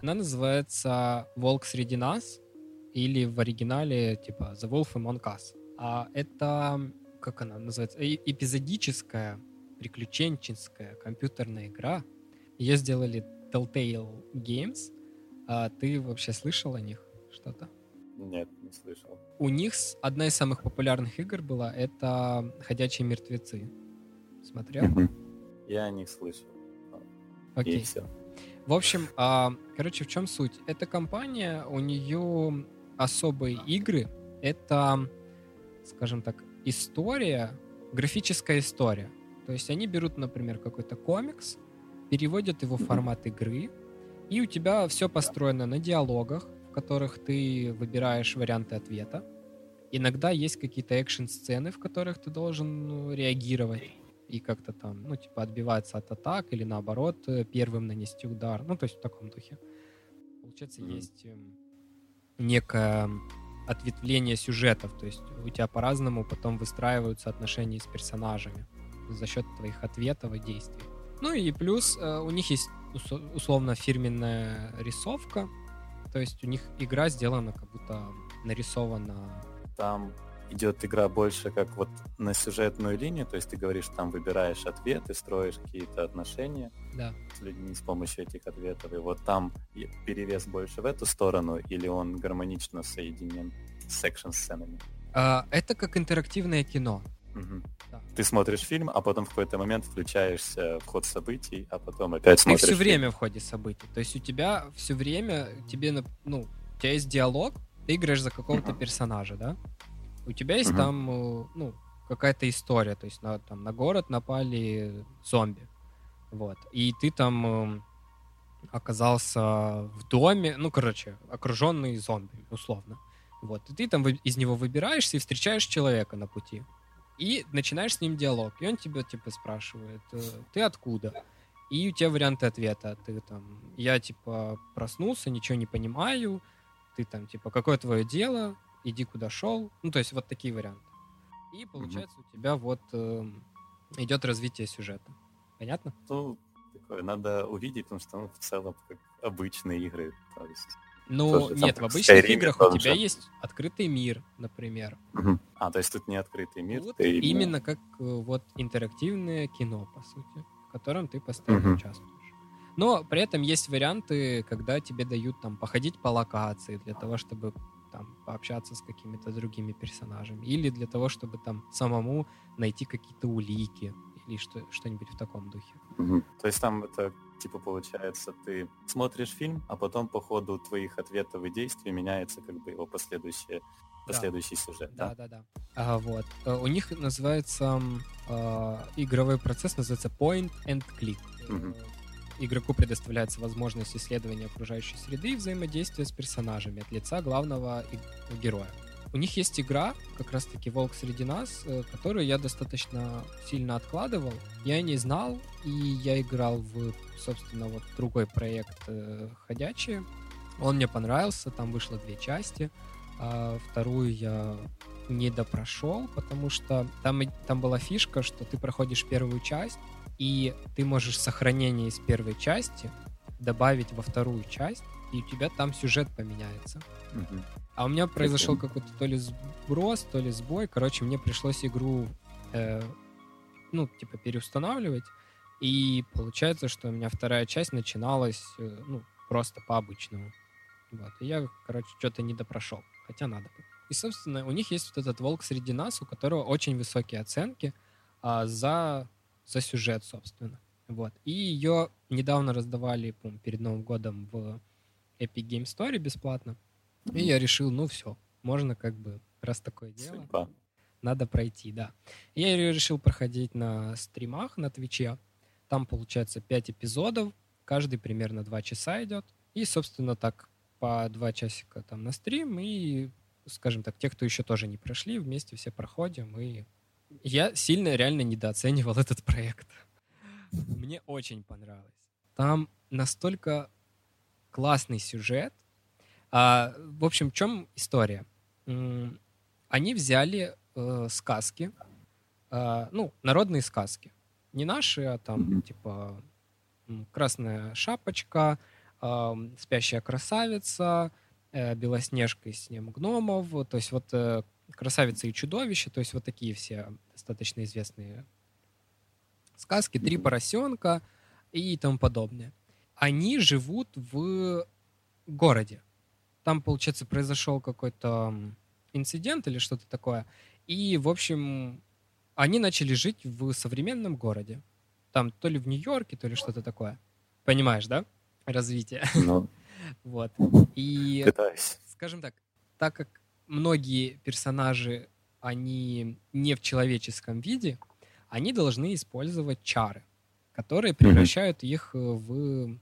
Она называется «Волк среди нас» или в оригинале типа «The Wolf Among Us». А это, как она называется, Э- эпизодическая, приключенческая компьютерная игра. Ее сделали Telltale Games. А ты вообще слышал о них что-то? Нет, не слышал. У них одна из самых популярных игр была это «Ходячие мертвецы». Смотрел? Я не слышал. Окей. И все. В общем, а, короче, в чем суть? Эта компания, у нее особые игры. Это, скажем так, история, графическая история. То есть они берут, например, какой-то комикс, переводят его в формат игры, и у тебя все построено на диалогах, в которых ты выбираешь варианты ответа. Иногда есть какие-то экшн-сцены, в которых ты должен ну, реагировать и как-то там, ну, типа, отбиваться от атак или наоборот э, первым нанести удар. Ну, то есть в таком духе. Получается, Мгм. есть эм, некое ответвление сюжетов, то есть у тебя по-разному потом выстраиваются отношения с персонажами за счет твоих ответов и действий. Ну и плюс э, у них есть ус- условно фирменная рисовка, то есть у них игра сделана как будто нарисована. Там идет игра больше как вот на сюжетную линию, то есть ты говоришь, там выбираешь ответы, строишь какие-то отношения Да. с людьми с помощью этих ответов, и вот там перевес больше в эту сторону, или он гармонично соединен с экшн-сценами? А, это как интерактивное кино. Мгм. Да. Ты смотришь фильм, а потом в какой-то момент включаешься в ход событий, а потом опять Ты смотришь все фильм. время в ходе событий. То есть у тебя все время тебе, ну, у тебя есть диалог, ты играешь за какого-то Мгм. персонажа, да? У тебя есть там, э, ну, какая-то история, то есть на, там, на город напали зомби, вот, и ты там эм, оказался в доме, ну, короче, окруженный зомби, условно, вот, и ты там из него выбираешься и встречаешь человека на пути, и начинаешь с ним диалог, и он тебя, типа, спрашивает, э, ты откуда? И у тебя варианты ответа. Ты там, я типа проснулся, ничего не понимаю. Ты там, типа, какое твое дело? Иди куда шел. Ну, то есть вот такие варианты. И получается у тебя вот эм, идет развитие сюжета. Понятно? Ну, такое, надо увидеть, потому что ну, в целом как обычные игры. То есть... Ну, Тоже там нет, в как в обычных Skyrim играх у тебя есть открытый мир, например. Мгм. А, то есть тут не открытый мир, Вот ты именно как э, вот интерактивное кино, по сути, в котором ты постоянно Мгм. участвуешь. Но при этом есть варианты, когда тебе дают там походить по локации для того, чтобы там пообщаться с какими-то другими персонажами, или для того, чтобы там самому найти какие-то улики или что, что-нибудь в таком духе. Мгм. То есть там это типа получается, ты смотришь фильм, а потом по ходу твоих ответов и действий меняется как бы его последующее, последующий сюжет, да? Да, да, да. А, вот. Э, У них называется а, игровой процесс называется point and click. Мгм. Игроку предоставляется возможность исследования окружающей среды и взаимодействия с персонажами от лица главного и- героя. У них есть игра, как раз-таки «Волк среди нас», э, которую я достаточно сильно откладывал. Я не знал, и я играл в, собственно, вот другой проект э, «Ходячие». Он мне понравился, там вышло две части. А вторую я не допрошел, потому что там, там была фишка, что ты проходишь первую часть, и ты можешь сохранение из первой части добавить во вторую часть, и у тебя там сюжет поменяется. Мгм. А у меня произошел какой-то то ли сброс, то ли сбой. Короче, мне пришлось игру, э, ну, типа, переустанавливать. И получается, что у меня вторая часть начиналась, э, ну, просто по-обычному. Вот. И я, короче, что-то не допрошел. Хотя надо бы. И, собственно, у них есть вот этот волк среди нас, у которого очень высокие оценки а, за, за сюжет, собственно. Вот. И ее недавно раздавали, по перед Новым годом в Epic Game Store бесплатно. И я решил, ну все, можно как бы, раз такое дело, Судьба. надо пройти, да. И я её решил проходить на стримах на Твиче. Там, получается, 5 эпизодов, каждый примерно 2 часа идет. И, собственно, так по 2 часика там на стрим, и, скажем так, те, кто еще тоже не прошли, вместе все проходим, и я сильно реально недооценивал этот проект. Мне очень понравилось. Там настолько классный сюжет. А, в общем, в чем история? Они взяли э, сказки, а, ну, народные сказки. Не наши, а там, типа, «Красная шапочка», ам, «Спящая красавица», э, «Белоснежка и семь гномов». То есть вот э, «Красавица и чудовище», то есть вот такие все достаточно известные сказки, «Три поросенка» и тому подобное. Они живут в городе. Там, получается, произошел какой-то инцидент или что-то такое. И, в общем, они начали жить в современном городе. Там то ли в Нью-Йорке, то ли что-то такое. Понимаешь, да? Развитие. Ну, Вот. И пытаюсь. скажем так, так как многие персонажи, они не в человеческом виде, они должны использовать чары, которые превращают их э, в,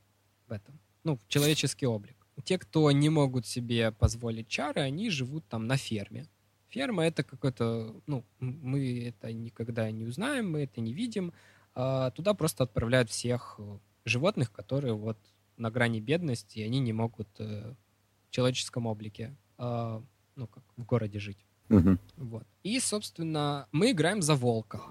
в этом, ну, в человеческий облик. Те, кто не могут себе позволить чары, они живут там на ферме. Ферма это какой-то, ну, мы это никогда не узнаем, мы это не видим. А туда просто отправляют всех э, животных, которые вот на грани бедности, и они не могут э, в человеческом облике, а, ну, как в городе жить. Мгм. Вот. И, собственно, мы играем за волка,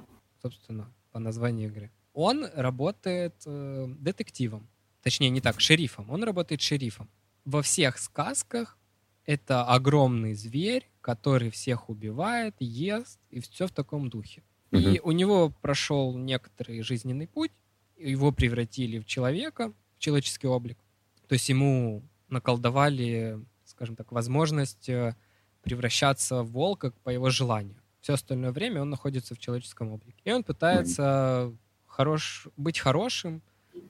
собственно, по названию игры. Он работает э, детективом. Точнее, не так, шерифом. Он работает шерифом. Во всех сказках это огромный зверь, который всех убивает, ест, и все в таком духе. Мгм. И у него прошел некоторый жизненный путь, его превратили в человека, в человеческий облик. То есть ему наколдовали, скажем так, возможность э, превращаться в волка по его желанию. Все остальное время он находится в человеческом облике. И он пытается хорош, быть хорошим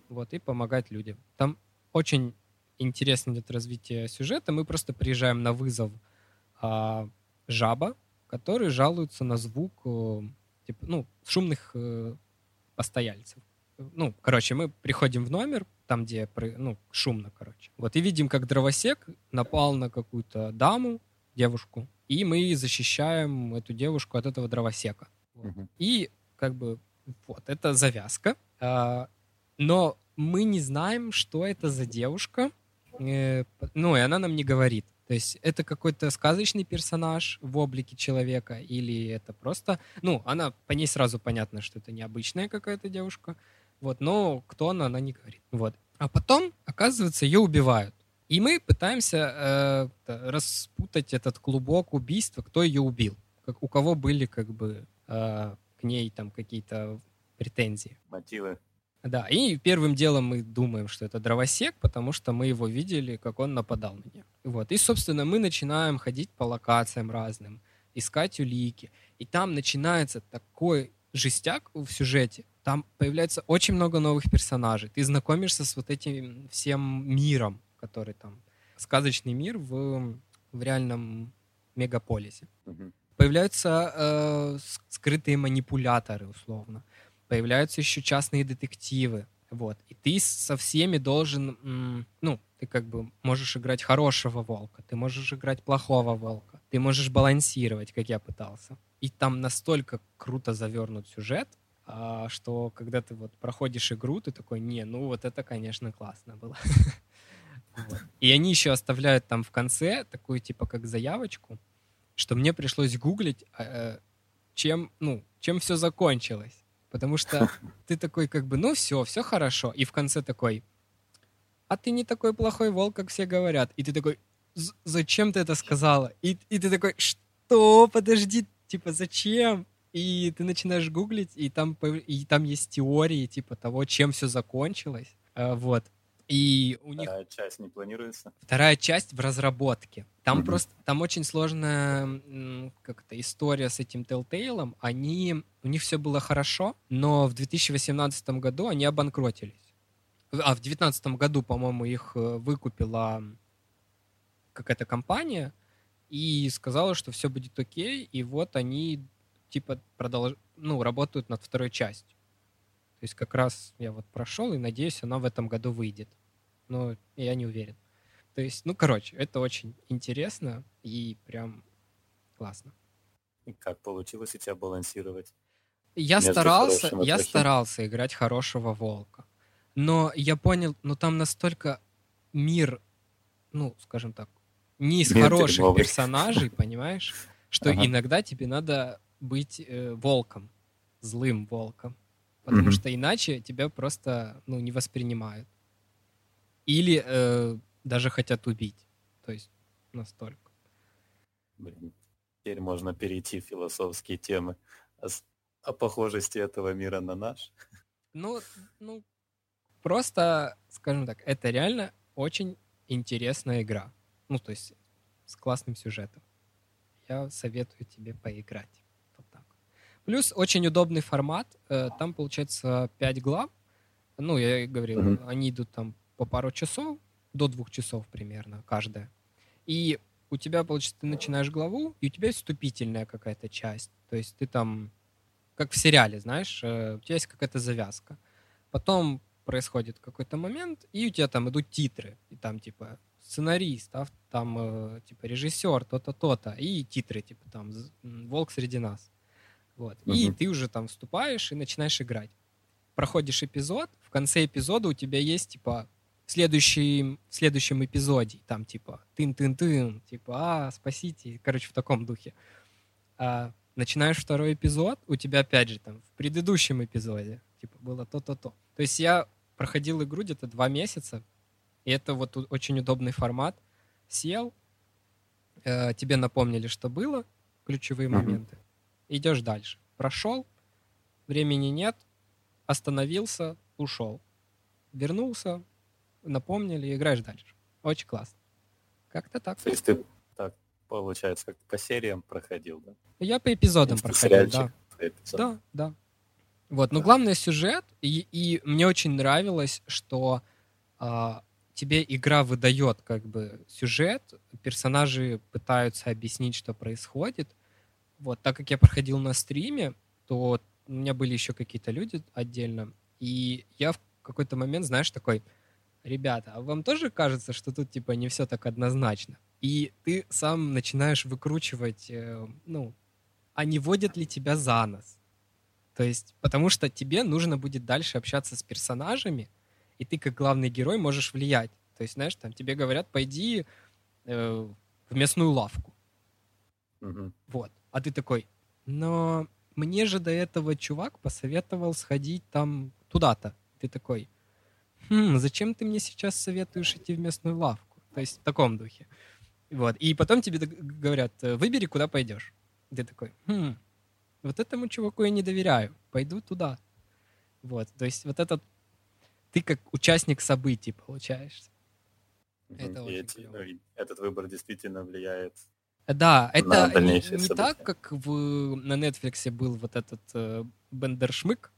вот, и помогать людям. Там очень интересно идет развитие сюжета. Мы просто приезжаем на вызов а, жаба, который жалуется на звук э, типа, ну, шумных э, постояльцев. Ну, короче, мы приходим в номер, там, где ну, шумно, короче. Вот, и видим, как дровосек напал на какую-то даму, девушку, и мы защищаем эту девушку от этого дровосека. Мгм. И как бы вот, это завязка. А, но мы не знаем, что это за девушка. Э, ну, и она нам не говорит. То есть это какой-то сказочный персонаж в облике человека или это просто... Ну, она, по ней сразу понятно, что это необычная какая-то девушка. Вот, но кто она, она не говорит. Вот. А потом, оказывается, ее убивают. И мы пытаемся э, распутать этот клубок убийства, кто ее убил. Как, у кого были как бы э, к ней там какие-то претензии. Мотивы. Да, и первым делом мы думаем, что это дровосек, потому что мы его видели, как он нападал на нее. Вот. И, собственно, мы начинаем ходить по локациям разным, искать улики. И там начинается такой жестяк в сюжете. Там появляется очень много новых персонажей. Ты знакомишься с вот этим всем миром, который там... Сказочный мир в, в реальном мегаполисе Мгм. появляются э, скрытые манипуляторы, условно. Появляются еще частные детективы. Вот. И ты со всеми должен, ну, ты как бы можешь играть хорошего волка, ты можешь играть плохого волка, ты можешь балансировать, как я пытался. И там настолько круто завернут сюжет, а, что когда ты вот проходишь игру, ты такой, не, ну вот это, конечно, классно было. И они еще оставляют там в конце такую, типа, как заявочку, что мне пришлось гуглить, э, чем, ну, чем все закончилось. Потому что ты такой, как бы, ну все, все хорошо. И в конце такой, а ты не такой плохой волк, как все говорят. И ты такой, «З- зачем ты это сказала? И, и ты такой, что? Подожди, типа, зачем? И ты начинаешь гуглить, и там, и там есть теории, типа, того, чем все закончилось. Э, вот. И у них Вторая часть не планируется. вторая часть в разработке. Там Мгм. просто там очень сложная м, как то история с этим Telltale. Они у них все было хорошо, но в 2018 году они обанкротились. А в 2019 году, по-моему, их э, выкупила какая-то компания и сказала, что все будет окей, и вот они типа продолж... ну, работают над второй частью. То есть как раз я вот прошел и надеюсь, она в этом году выйдет. Но я не уверен. То есть, ну, короче, это очень интересно и прям классно. И как получилось у тебя балансировать? Я старался, я плохим. старался играть хорошего волка. Но я понял, ну там настолько мир, ну, скажем так, не из Мир хороших дерьмовый. персонажей, понимаешь, что Ага. иногда тебе надо быть э, волком, злым волком. Потому Мгм. что иначе тебя просто ну, не воспринимают. Или э, даже хотят убить. То есть настолько. Блин, теперь можно перейти в философские темы о, о похожести этого мира на наш. Ну, ну, просто, скажем так, это реально очень интересная игра. Ну, то есть с классным сюжетом. Я советую тебе поиграть. Плюс очень удобный формат. Э, Там, получается, 5 глав. Ну, я и говорил, Мгм. они идут там по пару часов, до двух часов примерно каждая. И у тебя, получается, ты начинаешь главу, и у тебя есть вступительная какая-то часть. То есть ты там, как в сериале, знаешь, э, у тебя есть какая-то завязка. Потом происходит какой-то момент, и у тебя там идут титры. И там типа сценарист, там э, типа режиссер, то-то, то-то. И титры, типа там «Волк среди нас». Вот. И Мгм. ты уже там вступаешь и начинаешь играть. Проходишь эпизод, в конце эпизода у тебя есть типа в следующем, в следующем эпизоде, там типа тын-тын-тын, типа а, спасите, короче, в таком духе. А, начинаешь второй эпизод, у тебя опять же там в предыдущем эпизоде, типа было то-то-то. То есть я проходил игру где-то два месяца, и это вот очень удобный формат. Сел, э, тебе напомнили, что было, ключевые Мгм. моменты. Идешь дальше. Прошел, времени нет, остановился, ушел. Вернулся, напомнили, играешь дальше. Очень классно. Как-то так. То есть ты так, получается, как по сериям проходил, да? Я по эпизодам проходил, да. сериальчик, то эпизод. Да, да. Вот, но Да. главное сюжет, и, и мне очень нравилось, что а, тебе игра выдает как бы сюжет, персонажи пытаются объяснить, что происходит. Вот, так как я проходил на стриме, то у меня были еще какие-то люди отдельно, и я в какой-то момент, знаешь, такой, ребята, а вам тоже кажется, что тут типа не все так однозначно? И ты сам начинаешь выкручивать, э, ну, а не водят ли тебя за нос? То есть, потому что тебе нужно будет дальше общаться с персонажами, и ты как главный герой можешь влиять. То есть, знаешь, там тебе говорят, пойди э, в местную лавку. Мгм. Вот. А ты такой, но мне же до этого чувак посоветовал сходить там туда-то. Ты такой, хм, зачем ты мне сейчас советуешь идти в местную лавку? То есть в таком духе. Вот. И потом тебе говорят, «Э, выбери, куда пойдешь. Ты такой, хм, вот этому чуваку я не доверяю, пойду туда. Вот. То есть вот этот ты как участник событий получаешься. Это И очень эти- ну, этот выбор действительно влияет. Да, это не, не так, как в, на Netflix был вот этот э, Бендершмык,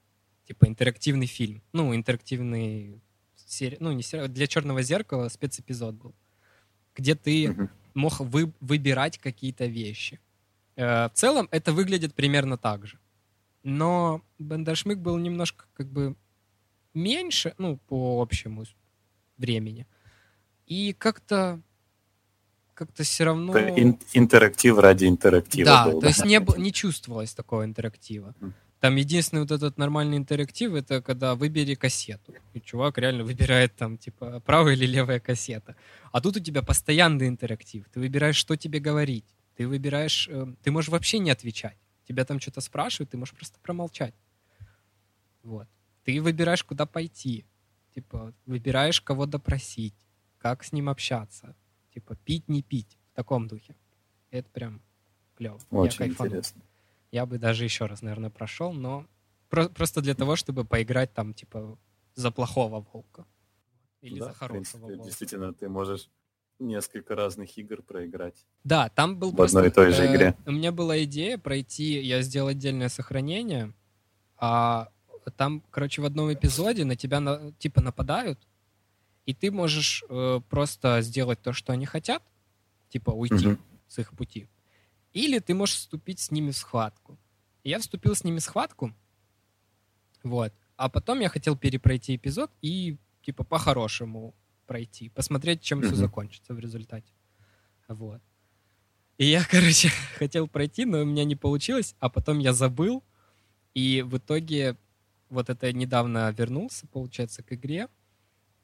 типа интерактивный фильм. Ну, интерактивный серия, ну, не серия, для черного зеркала спецэпизод был, где ты Мгм. мог вы, выбирать какие-то вещи. Э, в целом это выглядит примерно так же. Но Бендершмык был немножко как бы меньше, ну, по общему времени. И как-то как-то все равно... Ин- интерактив ради интерактива Да, был, то есть не, не чувствовалось такого интерактива. Там единственный вот этот нормальный интерактив, это когда выбери кассету. И чувак реально выбирает там, типа, правая или левая кассета. А тут у тебя постоянный интерактив. Ты выбираешь, что тебе говорить. Ты выбираешь... э, ты можешь вообще не отвечать. Тебя там что-то спрашивают, ты можешь просто промолчать. Вот. Ты выбираешь, куда пойти. Типа, выбираешь, кого допросить. Как с ним общаться. Типа, пить, не пить. В таком духе. Это прям клево. Очень Я кайфанул. интересно. Я бы даже еще раз, наверное, прошел, но про- просто для того, чтобы поиграть там, типа, за плохого волка. Или Да, за хорошего принципе, волка. Действительно, ты можешь несколько разных игр проиграть. Да, там был В просто... одной и той же э, игре. У меня была идея пройти, я сделал отдельное сохранение, а там, короче, в одном эпизоде на тебя на- типа нападают, и ты можешь э, просто сделать то, что они хотят, типа уйти Мгм. с их пути. Или ты можешь вступить с ними в схватку. И я вступил с ними в схватку, вот. А потом я хотел перепройти эпизод и, типа, по-хорошему пройти, посмотреть, чем все Мгм. закончится в результате. Вот. И я, короче, хотел пройти, но у меня не получилось, а потом я забыл, и в итоге вот это недавно вернулся, получается, к игре,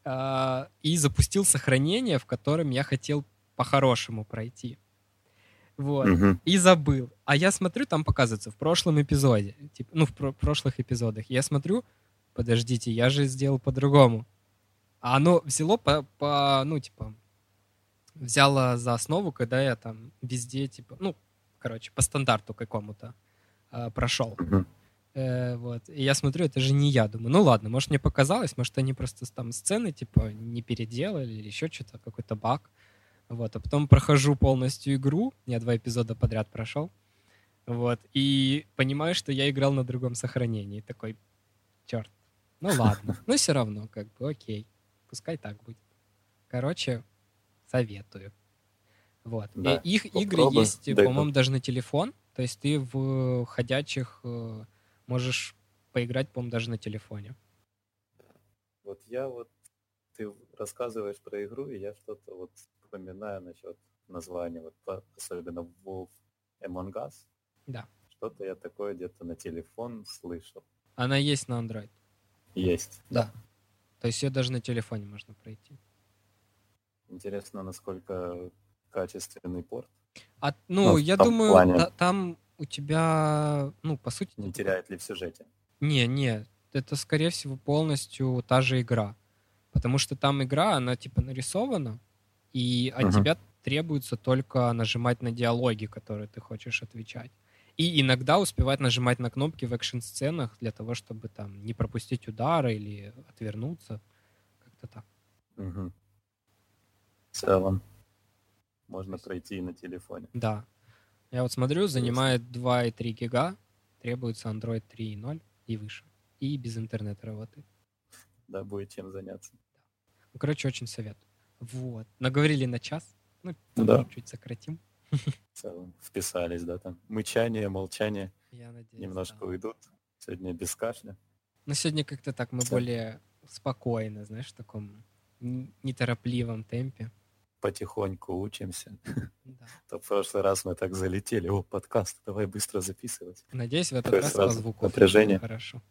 а, и запустил сохранение, в котором я хотел по-хорошему пройти. Вот. Мгм. И забыл. А я смотрю, там показывается в прошлом эпизоде. Типа, ну, в про- прошлых эпизодах. Я смотрю, подождите, я же сделал по-другому. А оно взяло по, по, ну, типа, взяло за основу, когда я там везде, типа, ну, короче, по стандарту какому-то а, прошел. Мгм. Э, вот. И я смотрю, это же не я. Думаю, ну ладно, может мне показалось, может они просто там сцены типа не переделали или еще что-то, какой-то баг. Вот. А потом прохожу полностью игру, я два эпизода подряд прошел. Вот. И понимаю, что я играл на другом сохранении. Такой, черт. Ну ладно. Но все равно, как бы, окей. Пускай так будет. Короче, советую. Вот. И Да, их игры есть, по-моему, даже на телефон. То есть ты в ходячих э, можешь поиграть, по-моему, даже на телефоне. Вот я вот, ты рассказываешь про игру, и я что-то вот вспоминаю насчет названия, вот особенно Wolf Among Us. Да. Что-то я такое где-то на телефон слышал. Она есть на Android. Есть. Да. То есть ее даже на телефоне можно пройти. Интересно, насколько качественный порт. А, ну, Ну, я думаю, плане. та- там у тебя, ну, по сути... Не теряет ли в сюжете? Не, не, это, скорее всего, полностью та же игра. Потому что там игра, она, типа, нарисована, и от Мгм. тебя требуется только нажимать на диалоги, которые ты хочешь отвечать. И иногда успевать нажимать на кнопки в экшн-сценах для того, чтобы там не пропустить удары или отвернуться. Как-то так. Мгм. В целом. Можно пройти и на телефоне. Да. Я вот смотрю, занимает 2,3 гига, требуется Android 3.0 и выше. И без интернета работает. Да, будет чем заняться. Ну, короче, очень советую. Вот. Наговорили на час. Ну, Да. чуть сократим. В целом. Вписались, да, там. Мычание, молчание Я надеюсь, немножко да. уйдут. Сегодня без кашля. Но сегодня как-то так мы Да. более спокойно, знаешь, в таком неторопливом темпе. Потихоньку учимся. Да. То в прошлый раз мы так залетели. О, подкаст, давай быстро записывать. Надеюсь, в этот Такое раз по звуку напряжение. хорошо.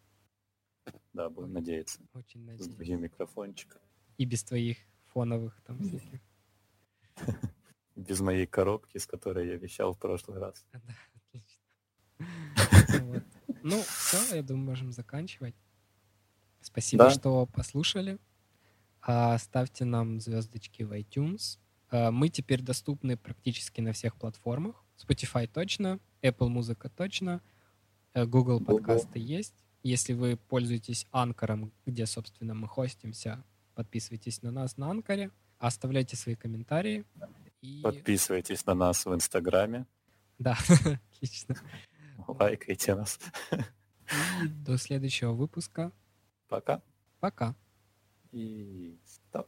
Да, будем надеяться. Очень С надеюсь. другим микрофончиком. И без твоих фоновых там всяких. Без моей коробки, с которой я вещал в прошлый раз. Да, отлично. Вот. Ну, все, я думаю, можем заканчивать. Спасибо, Да. что послушали. А, Ставьте нам звездочки в iTunes. А, Мы теперь доступны практически на всех платформах. Spotify точно, Apple Музыка точно, э, Google Google. подкасты есть. Если вы пользуетесь Анкором, где, собственно, мы хостимся, подписывайтесь на нас на Анкоре, оставляйте свои комментарии. И... Подписывайтесь на нас в Инстаграме. Да, отлично. Лайкайте нас. И до следующего выпуска. Пока. Пока. И стоп.